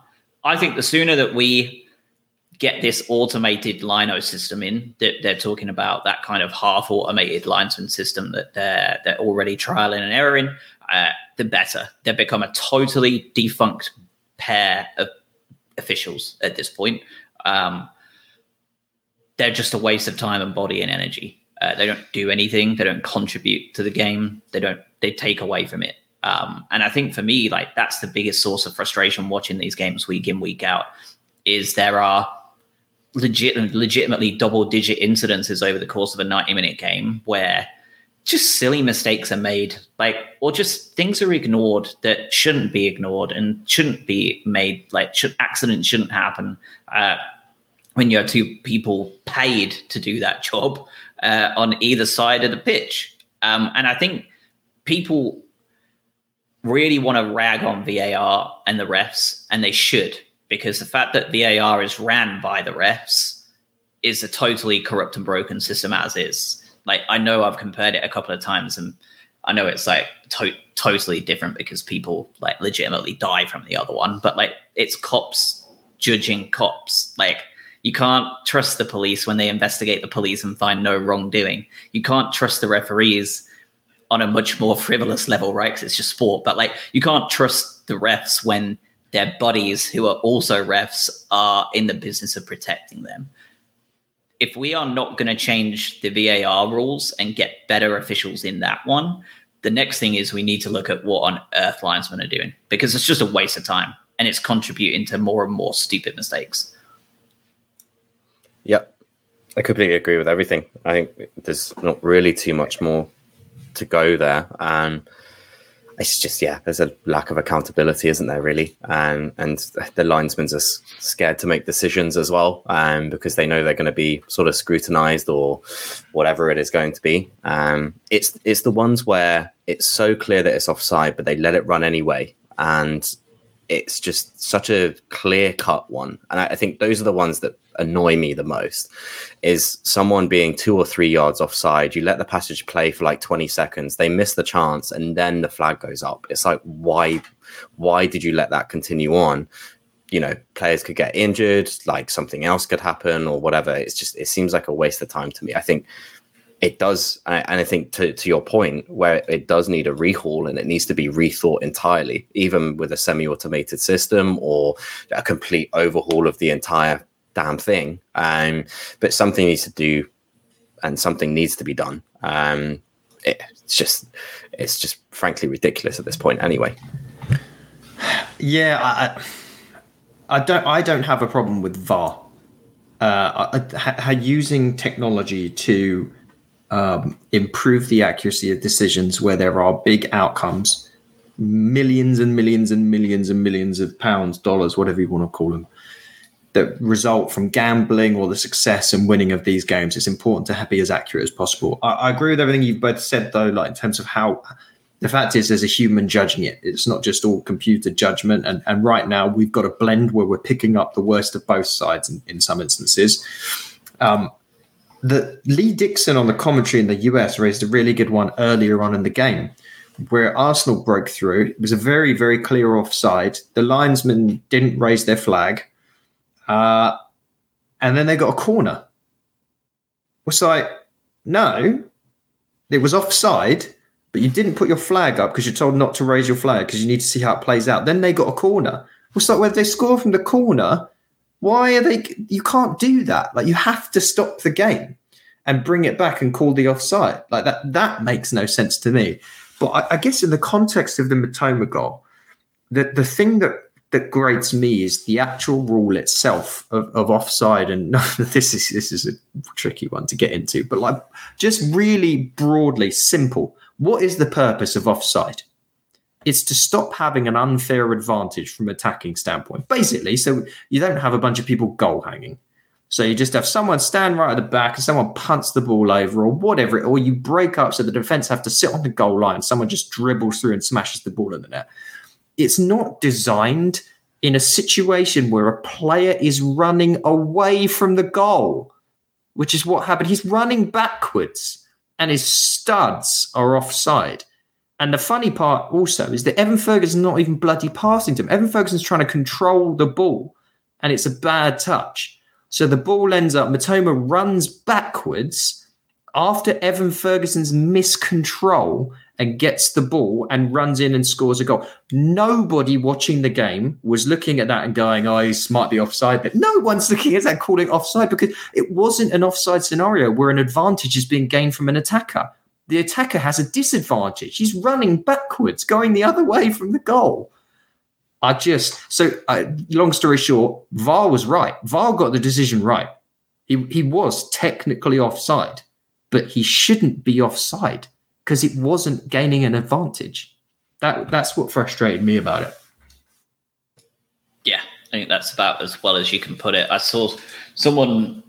I think the sooner that we get this automated lino system in that they're talking about that kind of half automated linesman system that they're they're already trialing and erroring uh, the better They've become a totally defunct pair of officials at this point. Um, they're just a waste of time and body and energy. Uh, they don't do anything. They don't contribute to the game. They don't. They take away from it. Um, and I think for me, like that's the biggest source of frustration watching these games week in week out. Is there are legit, legitimately double digit incidences over the course of a 90 minute game where just silly mistakes are made, like, or just things are ignored that shouldn't be ignored and shouldn't be made. Like, should, accidents shouldn't happen uh, when you have two people paid to do that job uh, on either side of the pitch. Um, and I think people really want to rag on VAR and the refs, and they should, because the fact that VAR is ran by the refs is a totally corrupt and broken system as is. Like I know I've compared it a couple of times, and I know it's like to- totally different because people like legitimately die from the other one, but like it's cops judging cops. Like you can't trust the police when they investigate the police and find no wrongdoing. You can't trust the referees on a much more frivolous level, right? Because it's just sport. But like you can't trust the refs when their buddies who are also refs are in the business of protecting them. If we are not going to change the VAR rules and get better officials in that one, the next thing is we need to look at what on earth linesmen are doing because it's just a waste of time and it's contributing to more and more stupid mistakes. Yep. I completely agree with everything. I think there's not really too much more to go there. And it's just yeah, there's a lack of accountability, isn't there? Really, and and the linesmen are scared to make decisions as well, um, because they know they're going to be sort of scrutinized or whatever it is going to be. Um, it's it's the ones where it's so clear that it's offside, but they let it run anyway, and it's just such a clear cut one. And I, I think those are the ones that annoy me the most is someone being two or three yards offside. You let the passage play for like 20 seconds, they miss the chance, and then the flag goes up. It's like, why, why did you let that continue on? You know, players could get injured, like something else could happen or whatever. It's just, it seems like a waste of time to me. I think it does, and I think to, to your point, where it does need a rehaul and it needs to be rethought entirely, even with a semi automated system or a complete overhaul of the entire damn thing. Um, but something needs to do, and something needs to be done. Um, it, it's just, it's just frankly ridiculous at this point. Anyway. Yeah, I, I don't, I don't have a problem with VAR. Uh, I, I, using technology to um, improve the accuracy of decisions where there are big outcomes, millions and millions and millions and millions of pounds, dollars, whatever you want to call them, that result from gambling or the success and winning of these games. It's important to be as accurate as possible. I, I agree with everything you've both said, though, like in terms of how the fact is there's a human judging it. It's not just all computer judgment. And, and right now we've got a blend where we're picking up the worst of both sides in, in some instances. Um, the Lee Dixon on the commentary in the US raised a really good one earlier on in the game where Arsenal broke through. It was a very, very clear offside. The linesman didn't raise their flag. Uh, and then they got a corner. It's like, no, it was offside, but you didn't put your flag up because you're told not to raise your flag because you need to see how it plays out. Then they got a corner. It's like, when they score from the corner, why are they? You can't do that. Like, you have to stop the game and bring it back and call the offside. Like that, that makes no sense to me. But I, I guess in the context of the Mitoma goal, the, the thing that that grates me is the actual rule itself of, of offside. And this is this is a tricky one to get into, but like just really broadly simple. What is the purpose of offside? It's to stop having an unfair advantage from attacking standpoint, basically. So you don't have a bunch of people goal hanging. So you just have someone stand right at the back and someone punts the ball over or whatever, or you break up so the defense have to sit on the goal line. Someone just dribbles through and smashes the ball in the net it's not designed in a situation where a player is running away from the goal, which is what happened. He's running backwards and his studs are offside. And the funny part also is that Evan Ferguson's not even bloody passing to him. Evan Ferguson's trying to control the ball and it's a bad touch. So the ball ends up, Mitoma runs backwards after Evan Ferguson's miscontrol and gets the ball and runs in and scores a goal. Nobody watching the game was looking at that and going, oh, he might be offside. But no one's looking at that calling offside because it wasn't an offside scenario where an advantage is being gained from an attacker. The attacker has a disadvantage. He's running backwards, going the other way from the goal. I just, so uh, long story short, VAR was right. VAR got the decision right. He, he was technically offside, but he shouldn't be offside because it wasn't gaining an advantage. That that's what frustrated me about it. Yeah, I think that's about as well as you can put it. I saw someone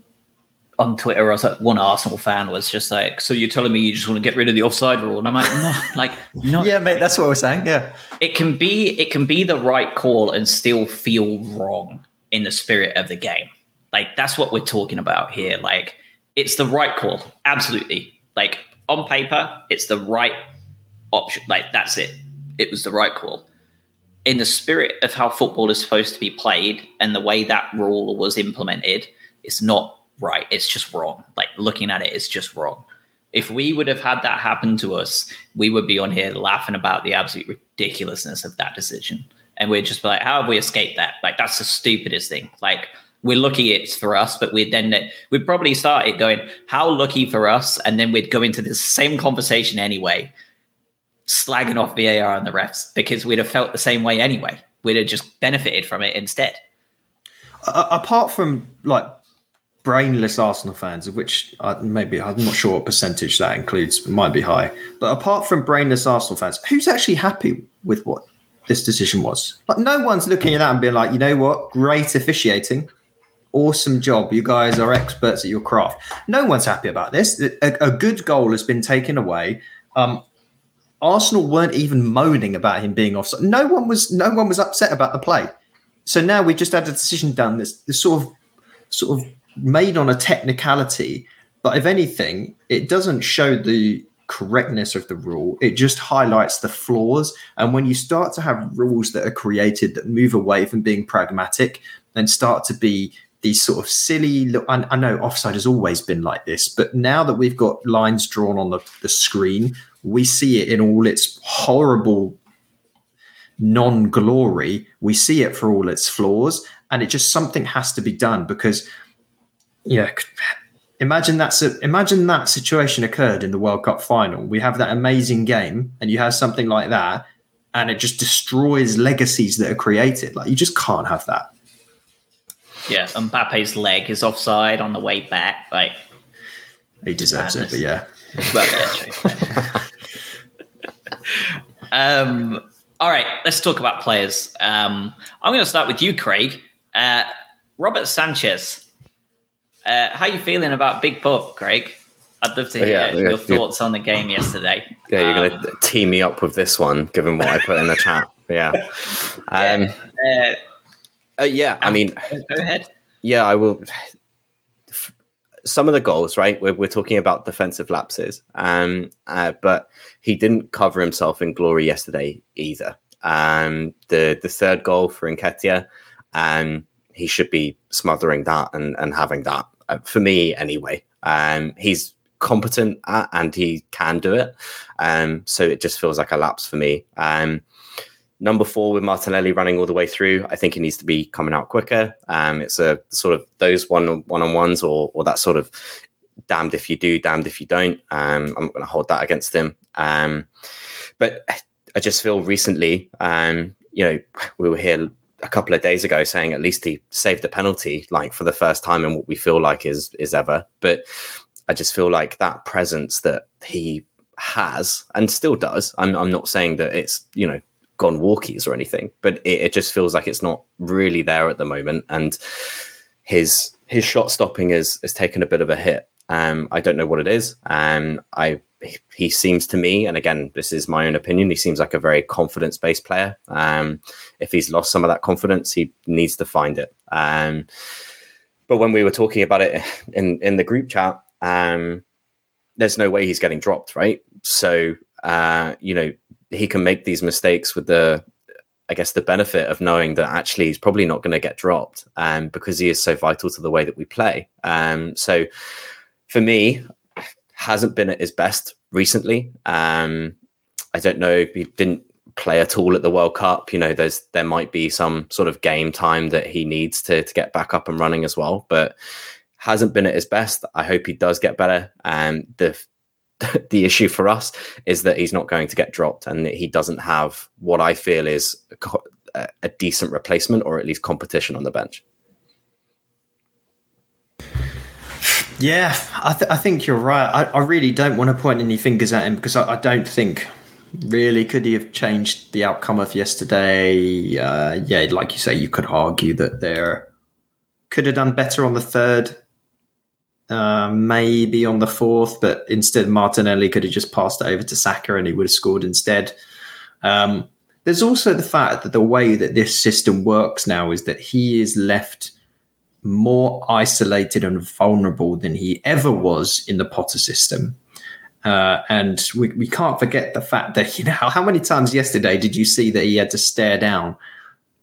on Twitter, I was like, one Arsenal fan was just like, "So you're telling me you just want to get rid of the offside rule?" And I'm like, "No, like, no." yeah, mate, that's what we're saying. Yeah, it can be it can be the right call and still feel wrong in the spirit of the game. Like that's what we're talking about here. Like it's the right call, absolutely. Like on paper, it's the right option. Like that's it. It was the right call. In the spirit of how football is supposed to be played and the way that rule was implemented, it's not right. It's just wrong. Like looking at it, it's just wrong. If we would have had that happen to us, we would be on here laughing about the absolute ridiculousness of that decision. And we'd just be like, how have we escaped that? Like, that's the stupidest thing. Like, we're lucky it's for us, but we'd then we'd probably start it going, how lucky for us, and then we'd go into the same conversation anyway, slagging off VAR and the refs because we'd have felt the same way anyway. We'd have just benefited from it instead. Uh, apart from like brainless Arsenal fans, of which uh, maybe I'm not sure what percentage that includes, might be high. But apart from brainless Arsenal fans, who's actually happy with what this decision was? Like, no one's looking at that and being like, you know what, great officiating awesome job. You guys are experts at your craft. No one's happy about this. A, a good goal has been taken away. Um, Arsenal weren't even moaning about him being offside. No one was. No one was upset about the play. So now we just had a decision done. This, sort of, sort of made on a technicality. But if anything, it doesn't show the correctness of the rule. It just highlights the flaws. And when you start to have rules that are created that move away from being pragmatic and start to be these sort of silly I, I know offside has always been like this but now that we've got lines drawn on the, the screen we see it in all its horrible non-glory. We see it for all its flaws and it just something has to be done because yeah imagine that's a, imagine that situation occurred in the world cup final. We have that amazing game and you have something like that and it just destroys legacies that are created. Like you just can't have that yeah, Mbappe's leg is offside on the way back. Like he deserves madness. it, but yeah. Well, yeah um, all right, let's talk about players. Um, I'm going to start with you, Craig. Uh, Robert Sanchez. Uh, how you feeling about Big Pup, Craig? I'd love to hear yeah, your thoughts on the game yesterday. Yeah, you're um, going to tee me up with this one, given what I put in the chat. Yeah. Um, yeah. Uh, uh, yeah, I mean, go ahead. Yeah, I will. Some of the goals, right? We're, we're talking about defensive lapses, um, uh, but he didn't cover himself in glory yesterday either. Um, the the third goal for Nketiah, um, he should be smothering that and, and having that uh, for me anyway. Um, he's competent at, and he can do it. Um, so it just feels like a lapse for me. Um, Number four with Martinelli running all the way through, I think he needs to be coming out quicker. Um, it's a sort of those one one on ones or or that sort of damned if you do, damned if you don't. Um, I'm not going to hold that against him. Um, but I just feel recently, um, you know, we were here a couple of days ago saying at least he saved a penalty, like for the first time in what we feel like is is ever. But I just feel like that presence that he has and still does. I'm I'm not saying that it's you know gone walkies or anything, but it, it just feels like it's not really there at the moment. And his his shot stopping is has taken a bit of a hit. Um, I don't know what it is. Um, I he seems to me, and again, this is my own opinion. He seems like a very confidence based player. Um, if he's lost some of that confidence, he needs to find it. Um, but when we were talking about it in in the group chat, um, there's no way he's getting dropped, right? So uh, you know, he can make these mistakes with the I guess the benefit of knowing that actually he's probably not going to get dropped um, because he is so vital to the way that we play. Um, so for me, hasn't been at his best recently. Um, I don't know. He didn't play at all at the World Cup. You know, there's there might be some sort of game time that he needs to to get back up and running as well, but hasn't been at his best. I hope he does get better. And the the issue for us is that he's not going to get dropped and that he doesn't have what I feel is a, a decent replacement or at least competition on the bench. Yeah, I, th- I think you're right. I, I, really don't want to point any fingers at him because I, I, don't think really could he have changed the outcome of yesterday. Uh, yeah, like you say, you could argue that there could have done better on the third, uh, maybe on the fourth, but instead Martinelli could have just passed it over to Saka and he would have scored instead. Um, there's also the fact that the way that this system works now is that he is left more isolated and vulnerable than he ever was in the Potter system. Uh, and we, we can't forget the fact that, you know, how many times yesterday did you see that he had to stare down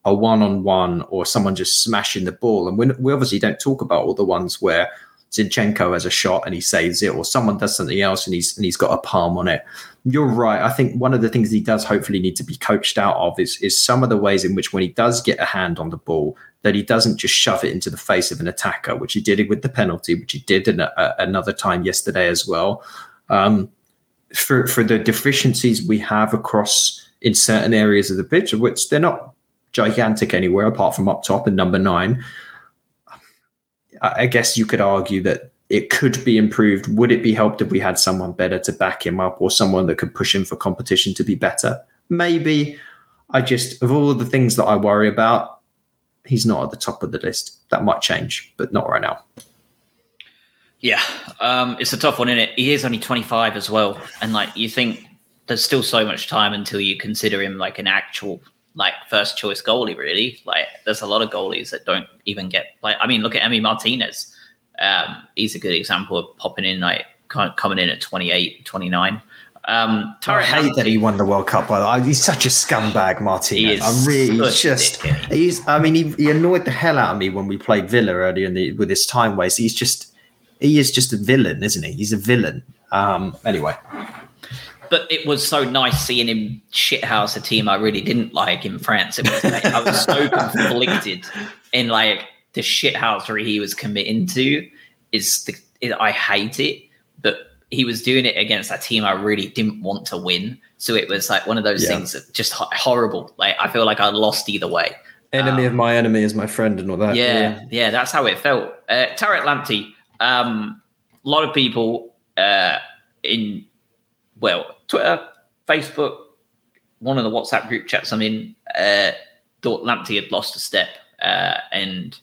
a one on one or someone just smashing the ball? And we, we obviously don't talk about all the ones where Zinchenko has a shot and he saves it, or someone does something else and he's and he's got a palm on it. You're right. I think one of the things he does hopefully need to be coached out of is is some of the ways in which when he does get a hand on the ball, that he doesn't just shove it into the face of an attacker, which he did with the penalty, which he did in a, another time yesterday as well. Um, for for the deficiencies we have across in certain areas of the pitch, which they're not gigantic anywhere apart from up top in number nine. I guess you could argue that it could be improved. Would it be helped if we had someone better to back him up or someone that could push him for competition to be better? Maybe. I just, of all the things that I worry about, he's not at the top of the list. That might change, but not right now. Yeah, um, it's a tough one, isn't it? He is only 25 as well. And like, you think there's still so much time until you consider him like an actual like first choice goalie. Really, like there's a lot of goalies that don't even get like. I mean, look at Emi Martinez. Um, he's a good example of popping in like coming in at 28, 29. Um, I hate that he won the World Cup. By the way, he's such a scumbag, Martinez. I'm really just. He's. I mean, he, he, annoyed the hell out of me when we played Villa earlier in the with his time waste. He's just. He is just a villain, isn't he? He's a villain. Um. Anyway but it was so nice seeing him shithouse a team I really didn't like in France. It was like, I was so conflicted in like the shithousery he was committing to. Is the it, I hate it, but he was doing it against a team I really didn't want to win. So it was like one of those yeah. things that just horrible. Like I feel like I lost either way. Enemy um, of my enemy is my friend and all that. Yeah, yeah, yeah that's how it felt. Uh, Tariq Lamptey, um, a lot of people uh, in well, Twitter, Facebook, one of the WhatsApp group chats I'm in, uh, thought Lamptey had lost a step uh, and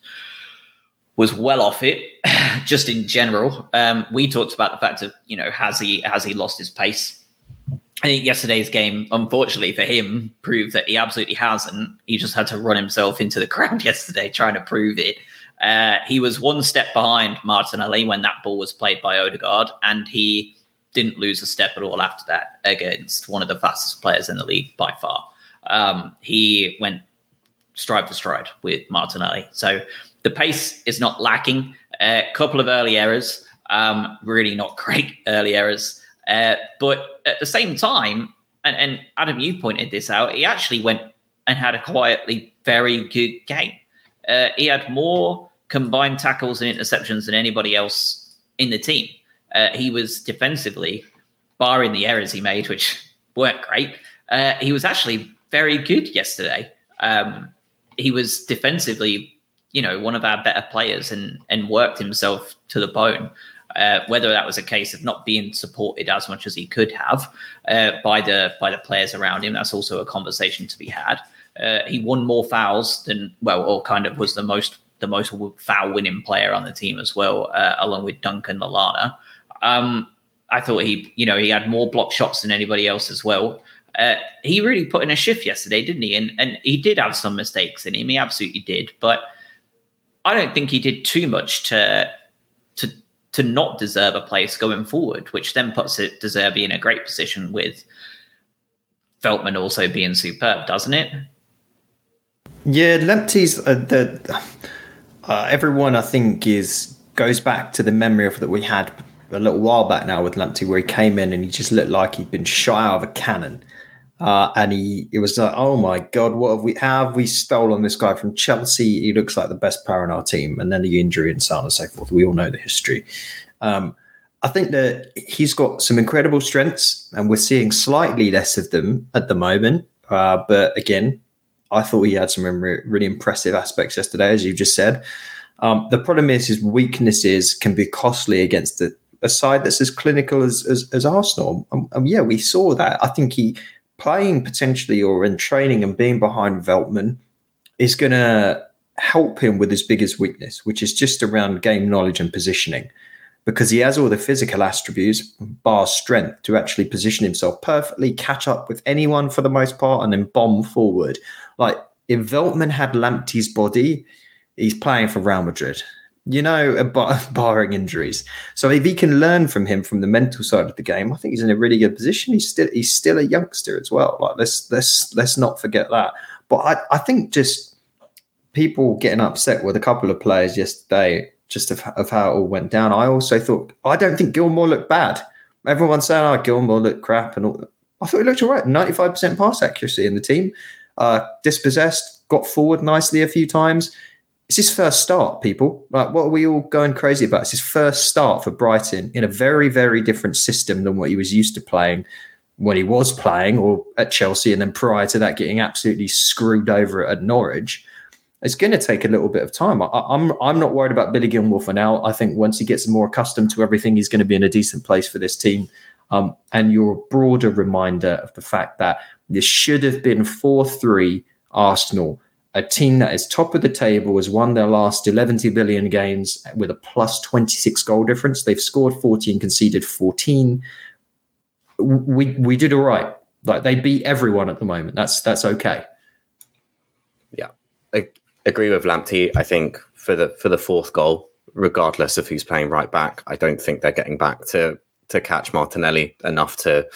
was well off it. just in general, um, we talked about the fact of you know has he has he lost his pace? I think yesterday's game, unfortunately for him, proved that he absolutely hasn't. He just had to run himself into the ground yesterday trying to prove it. Uh, he was one step behind Martinelli when that ball was played by Odegaard, and he didn't lose a step at all after that against one of the fastest players in the league by far. Um, he went stride for stride with Martinelli. So the pace is not lacking. A couple of early errors, um, really not great early errors. Uh, but at the same time, and, and Adam, you pointed this out, he actually went and had a quietly very good game. Uh, he had more combined tackles and interceptions than anybody else in the team. Uh, he was defensively, barring the errors he made, which weren't great. Uh, he was actually very good yesterday. Um, he was defensively, you know, one of our better players and and worked himself to the bone. Uh, whether that was a case of not being supported as much as he could have uh, by the by the players around him, that's also a conversation to be had. Uh, he won more fouls than well, or kind of was the most the most foul winning player on the team as well, uh, along with Dunk and Lallana. Um, I thought he, you know, he had more block shots than anybody else as well. Uh, he really put in a shift yesterday, didn't he? And and he did have some mistakes in him. He absolutely did, but I don't think he did too much to to to not deserve a place going forward, which then puts it De Zerbi in a great position with Veltman also being superb, doesn't it? Yeah, Lamptey's uh, the uh, everyone I think is goes back to the memory of that we had a little while back now with Lamptey, where he came in and he just looked like he'd been shot out of a cannon. Uh, and he it was like, oh my god, what have we how have we stolen this guy from Chelsea? He looks like the best player in our team, and then the injury and so on and so forth. We all know the history. Um, I think that he's got some incredible strengths, and we're seeing slightly less of them at the moment. Uh, but again, I thought he had some really impressive aspects yesterday, as you just said. Um, the problem is his weaknesses can be costly against a, a side that's as clinical as, as, as Arsenal. Um, um, yeah, we saw that. I think he playing potentially or in training and being behind Veltman is going to help him with his biggest weakness, which is just around game knowledge and positioning, because he has all the physical attributes, bar strength, to actually position himself perfectly, catch up with anyone for the most part, and then bomb forward. Like if Veltman had Lamptey's body, he's playing for Real Madrid. You know, bar- barring injuries. So if he can learn from him from the mental side of the game, I think he's in a really good position. He's still he's still a youngster as well. Like let's let's let's not forget that. But I, I think just people getting upset with a couple of players yesterday, just of, of how it all went down. I also thought I don't think Gilmour looked bad. Everyone's saying, "Oh, Gilmour looked crap," and all. I thought he looked all right. Ninety-five percent pass accuracy in the team. Uh, dispossessed, got forward nicely a few times it's his first start, people. Like, what are we all going crazy about? It's his first start for Brighton in a very, very different system than what he was used to playing when he was playing or at Chelsea, and then prior to that, getting absolutely screwed over at Norwich. It's going to take a little bit of time. I, am I'm, I'm not worried about Billy Gilmour for now. I think once he gets more accustomed to everything, he's going to be in a decent place for this team. Um, and your broader reminder of the fact that this should have been four three Arsenal a team that is top of the table has won their last 11 billion games with a plus 26 goal difference. They've scored 14, conceded 14. We we did all right. Like they beat everyone at the moment. That's that's okay. Yeah, I agree with Lamptey. I think for the for the fourth goal, regardless of who's playing right back, I don't think they're getting back to to catch Martinelli enough to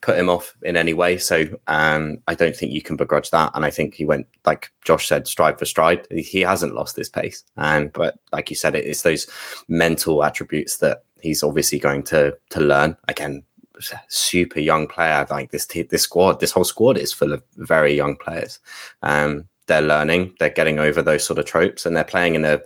put him off in any way. So um, I don't think you can begrudge that. And I think he went, like Josh said, stride for stride. He hasn't lost his pace. And but like you said, it is those mental attributes that he's obviously going to to learn. Again, super young player. Like this this squad, this whole squad is full of very young players. Um, they're learning, they're getting over those sort of tropes, and they're playing in a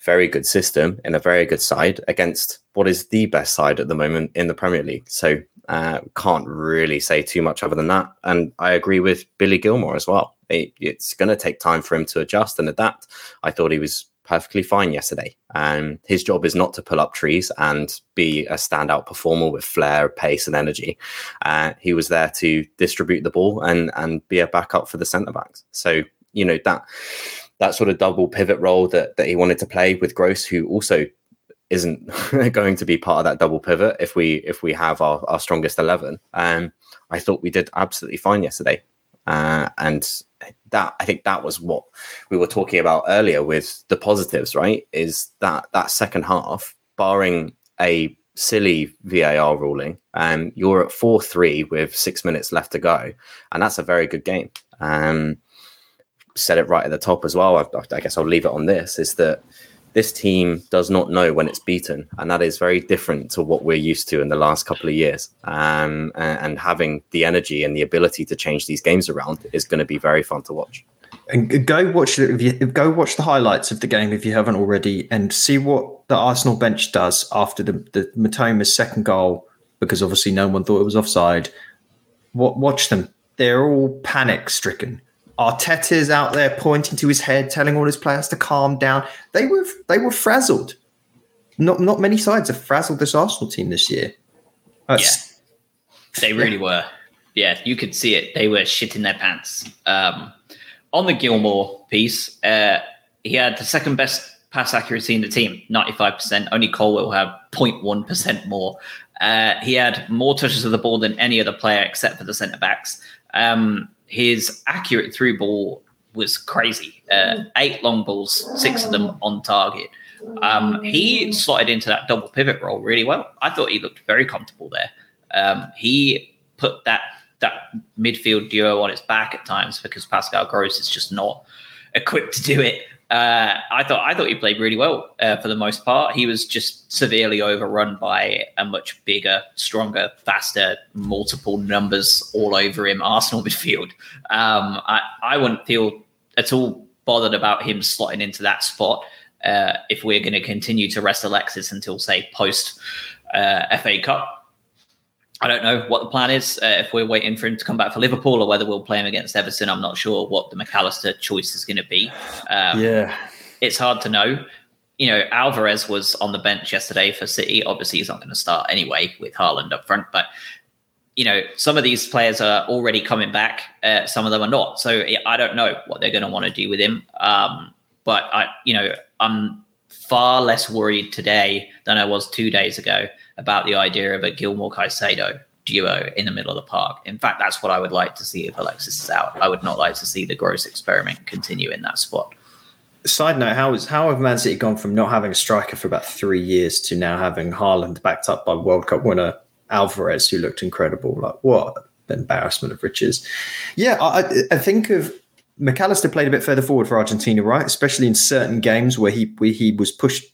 very good system in a very good side against what is the best side at the moment in the Premier League. So uh, can't really say too much other than that. And I agree with Billy Gilmour as well. It, it's going to take time for him to adjust and adapt. I thought he was perfectly fine yesterday. Um, his job is not to pull up trees and be a standout performer with flair, pace, and energy. Uh, he was there to distribute the ball and and be a backup for the centre backs. So you know that that sort of double pivot role that that he wanted to play with Gross, who also isn't going to be part of that double pivot if we if we have our, our strongest eleven. Um, I thought we did absolutely fine yesterday, uh, and that I think that was what we were talking about earlier with the positives. Right, is that that second half, barring a silly VAR ruling, um, you're at four three with six minutes left to go, and that's a very good game. Um, said it right at the top as well. I, I guess I'll leave it on this: is that this team does not know when it's beaten, and that is very different to what we're used to in the last couple of years. Um, and, having the energy and the ability to change these games around is going to be very fun to watch. And go watch if you go watch the highlights of the game if you haven't already, and see what the Arsenal bench does after the the Mitoma's second goal, because obviously no one thought it was offside. What watch them? They're all panic stricken Arteta's out there pointing to his head, telling all his players to calm down. They were they were frazzled. Not not many sides have frazzled this Arsenal team this year. That's, yeah, they really yeah. were. Yeah, you could see it. They were shitting their pants. Um, on the Gilmour piece, uh, he had the second best pass accuracy in the team, 95%. Only Colwill have 0.1% more. Uh, he had more touches of the ball than any other player except for the centre backs. Um, his accurate through ball was crazy. Uh, eight long balls, six of them on target. Um, he slotted into that double pivot role really well. I thought he looked very comfortable there. Um, he put that that midfield duo on its back at times because Pascal Gross is just not equipped to do it. Uh, I thought I thought he played really well uh, for the most part. He was just severely overrun by a much bigger, stronger, faster, multiple numbers all over him Arsenal midfield. Um, I, I wouldn't feel at all bothered about him slotting into that spot uh, if we're going to continue to rest Alexis until say post uh, FA Cup. I don't know what the plan is. Uh, if we're waiting for him to come back for Liverpool or whether we'll play him against Everton, I'm not sure what the McAllister choice is going to be. Um, yeah, it's hard to know. You know, Alvarez was on the bench yesterday for City. Obviously, he's not going to start anyway with Haaland up front. But you know, some of these players are already coming back. Uh, some of them are not. So I don't know what they're going to want to do with him. Um, but I, you know, I'm far less worried today than I was two days ago about the idea of a Gilmour Caicedo duo in the middle of the park. In fact, that's what I would like to see if Alexis is out. I would not like to see the Gross experiment continue in that spot. Side note: How is how have Man City gone from not having a striker for about three years to now having Haaland backed up by World Cup winner Alvarez, who looked incredible? Like what embarrassment of riches! Yeah, I, I think of Mac Allister played a bit further forward for Argentina, right? Especially in certain games where he where he was pushed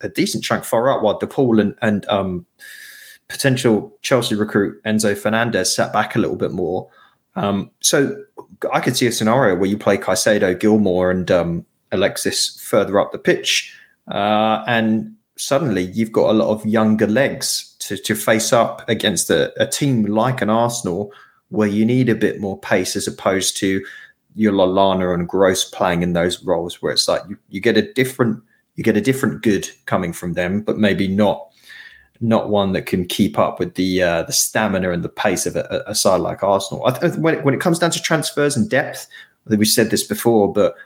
a decent chunk far out, while De Paul and, and um, potential Chelsea recruit Enzo Fernandez sat back a little bit more. Um, so I could see a scenario where you play Caicedo, Gilmour, and um, Alexis further up the pitch, uh, and suddenly you've got a lot of younger legs to, to face up against a, a team like an Arsenal, where you need a bit more pace as opposed to your Lallana and Gross playing in those roles, where it's like you, you get a different you get a different good coming from them, but maybe not not one that can keep up with the uh, the stamina and the pace of a, a side like Arsenal. Th- when it, when it comes down to transfers and depth, we said this before, but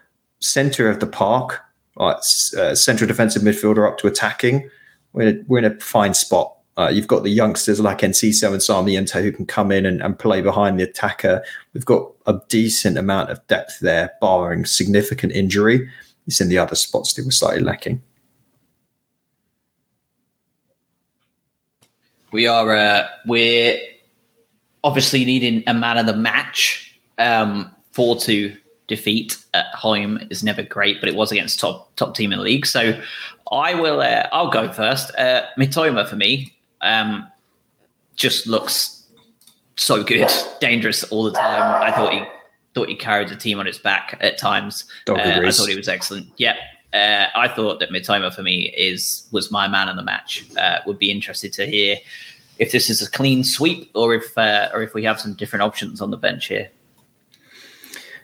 centre of the park, uh, central defensive midfielder up to attacking, we're in a, we're in a fine spot. Uh, you've got the youngsters like Enciso and Sarmiento who can come in and, and play behind the attacker. We've got a decent amount of depth there, barring significant injury. It's in the other spots that were slightly lacking. We are uh, we're obviously needing a man of the match. Um, four two defeat at home is never great, but it was against top top team in the league. So I will uh, I'll go first. Uh, Mitoma for me um, just looks so good, dangerous all the time. I thought he thought he carried the team on his back at times. Uh, I thought he was excellent. Yeah. Uh, I thought that Mitoma for me is was my man in the match. Uh, would be interested to hear if this is a clean sweep or if uh, or if we have some different options on the bench here.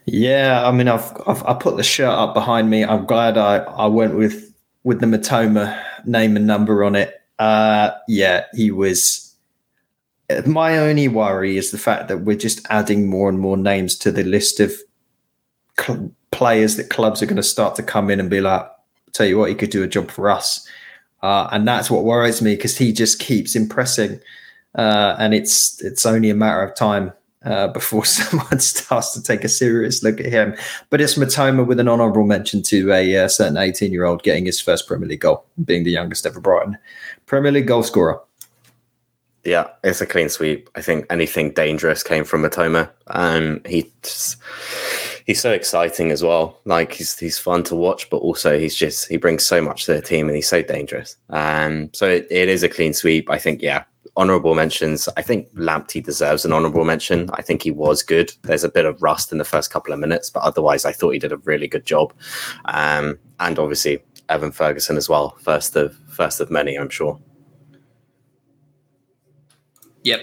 Yeah, I mean, I've, I've I put the shirt up behind me. I'm glad I, I went with with the Mitoma name and number on it. Uh, yeah, he was my only worry is the fact that we're just adding more and more names to the list of cl- players that clubs are going to start to come in and be like, tell you what, he could do a job for us. Uh, and that's what worries me because he just keeps impressing. Uh, and it's it's only a matter of time uh, before someone starts to take a serious look at him. But it's Mitoma with an honourable mention to a uh, certain 18 year old getting his first Premier League goal, being the youngest ever Brighton Premier League goal scorer. Yeah, it's a clean sweep. I think anything dangerous came from Mitoma. Um, he's he's so exciting as well. Like he's he's fun to watch, but also he's just he brings so much to the team and he's so dangerous. Um, so it, it is a clean sweep. I think yeah, honorable mentions. I think Lamptey deserves an honorable mention. I think he was good. There's a bit of rust in the first couple of minutes, but otherwise I thought he did a really good job. Um, and obviously Evan Ferguson as well, first of first of many, I'm sure. Yep.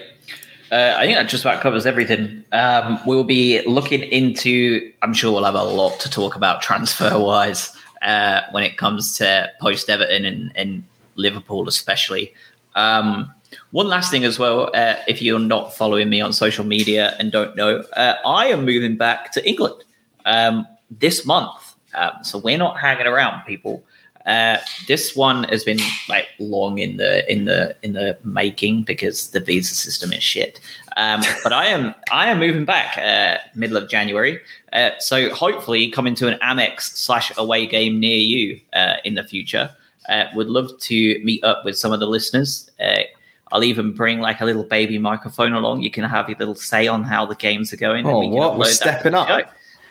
Uh, I think that just about covers everything. Um, we'll be looking into, I'm sure we'll have a lot to talk about transfer wise uh, when it comes to post Everton and, and, Liverpool, especially. Um, one last thing as well, uh, if you're not following me on social media and don't know, uh, I am moving back to England um, this month. Um, so we're not hanging around, people. Uh, this one has been like long in the in the in the making because the visa system is shit. Um, but I am I am moving back uh, middle of January, uh, so hopefully coming to an Amex slash away game near you uh, in the future. Uh, would love to meet up with some of the listeners. I'll even bring like a little baby microphone along. You can have your little say on how the games are going. Oh, what? We're stepping up.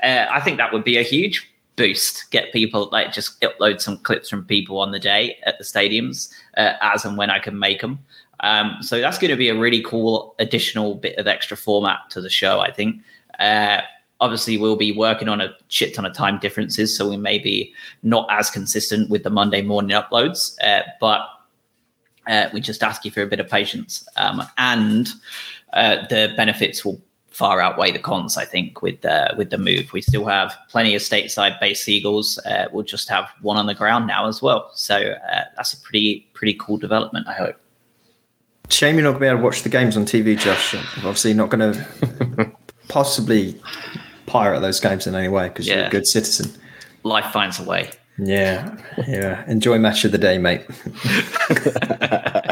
I think that would be a huge boost, get people like just upload some clips from people on the day at the stadiums uh, as and when I can make them. Um, so that's going to be a really cool additional bit of extra format to the show, I think. Uh, obviously, we'll be working on a shit ton of time differences, so we may be not as consistent with the Monday morning uploads, uh, but uh, we just ask you for a bit of patience. Um, and uh, the benefits will far outweigh the cons, I think, with uh, with the move. We still have plenty of stateside based Seagulls. Uh, we'll just have one on the ground now as well. So uh, that's a pretty pretty cool development, I hope. Shame you're not going to be able to watch the games on TV, Josh. Obviously, not going to possibly pirate those games in any way because you're a good citizen. Life finds a way. Yeah, yeah. Enjoy match of the day, mate.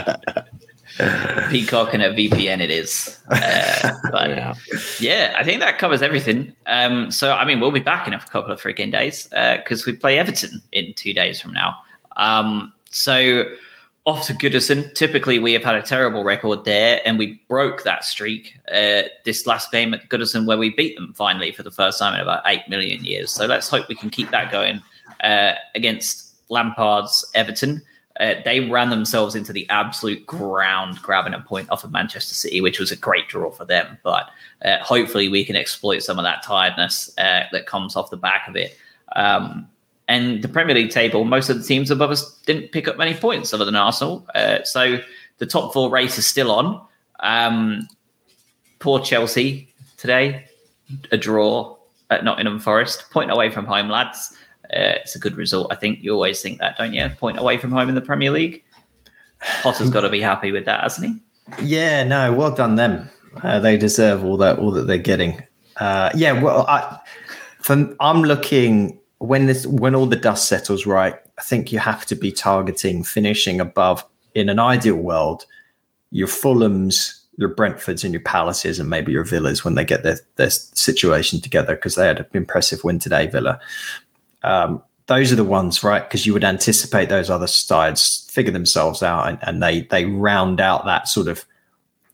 Peacock and a VPN it is. Uh, but Yeah. yeah, I think that covers everything. Um, so I mean, we'll be back in a couple of freaking days because we play Everton in two days from now. Um, so off to Goodison. Typically, we have had a terrible record there, and we broke that streak uh, this last game at Goodison, where we beat them finally for the first time in about eight million years. So let's hope we can keep that going uh, against Lampard's Everton. Uh, they ran themselves into the absolute ground, grabbing a point off of Manchester City, which was a great draw for them. But uh, hopefully, we can exploit some of that tiredness uh, that comes off the back of it. Um, and the Premier League table, most of the teams above us didn't pick up many points other than Arsenal. Uh, so the top four race is still on. Um, poor Chelsea today, a draw at Nottingham Forest, point away from home, lads. Uh, it's a good result. I think you always think that, don't you? Point away from home in the Premier League. Potter's got to be happy with that, hasn't he? Yeah, no, well done them. Uh, they deserve all that all that they're getting. Uh, yeah, well, I, from I'm looking when this when all the dust settles right. I think you have to be targeting finishing above. In an ideal world, your Fulhams, your Brentfords, and your Palaces, and maybe your Villas when they get their their situation together because they had an impressive win today, Villa. Um, those are the ones, right? Because you would anticipate those other sides figure themselves out and, and they they round out that sort of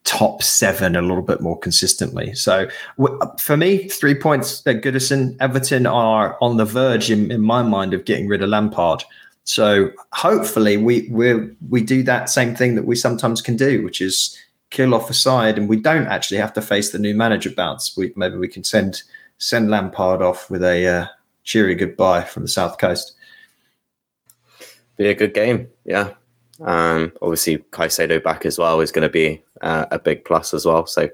top seven a little bit more consistently. So w- for me, three points at Goodison, Everton are on the verge, in, in my mind, of getting rid of Lampard. So hopefully we we we do that same thing that we sometimes can do, which is kill off a side, and we don't actually have to face the new manager bounce. We maybe we can send send Lampard off with a uh, cheery goodbye from the south coast. be a good game. Yeah. Um, obviously, Caicedo back as well is going to be uh, a big plus as well. So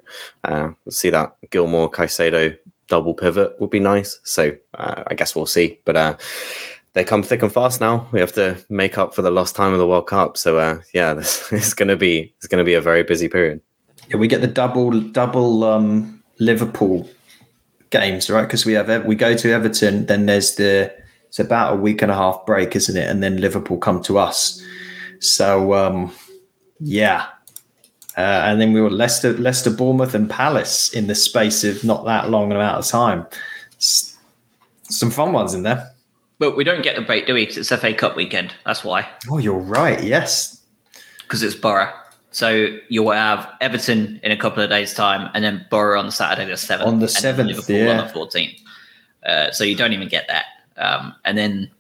uh, we'll see that Gilmour Caicedo double pivot would be nice. So uh, I guess we'll see. But uh, they come thick and fast now. We have to make up for the lost time of the World Cup. So uh, yeah, this is going to be it's going to be a very busy period. Yeah, we get the double double um, Liverpool games, right? Because we have we go to Everton, then there's the it's about a week and a half break, isn't it? And then Liverpool come to us. So um, yeah, uh, and then we were Leicester, Leicester, Bournemouth, and Palace in the space of not that long amount of time. S- some fun ones in there. But we don't get the break, do we? Because it's FA Cup weekend. That's why. Oh, you're right. Yes. Because it's Boro. So you'll have Everton in a couple of days' time, and then Boro on Saturday the seventh. On the 7th, Liverpool yeah. on the fourteenth. Uh, so you don't even get that, um, and then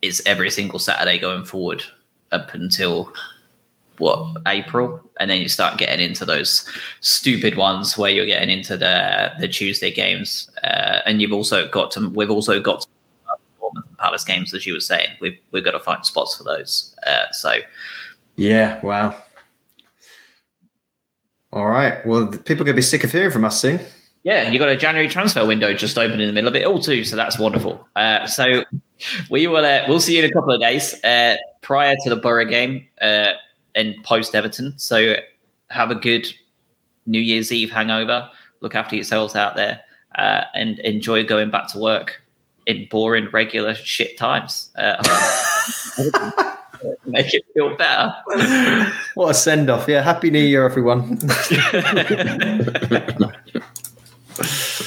it's every single Saturday going forward up until what April, and then you start getting into those stupid ones where you're getting into the the Tuesday games, uh, and you've also got to we've also got. To, Palace games, as you were saying, we've we've got to find spots for those. Uh, so Yeah. Wow. All right. Well, people are going to be sick of hearing from us soon. Yeah, you got a January transfer window just open in the middle of it all too, so that's wonderful. Uh, so we will uh, we'll see you in a couple of days uh, prior to the Boro game uh, and post Everton. So have a good New Year's Eve hangover. Look after yourselves out there uh, and enjoy going back to work in boring, regular shit times. make it feel better. What a send off. Yeah. Happy New Year, everyone.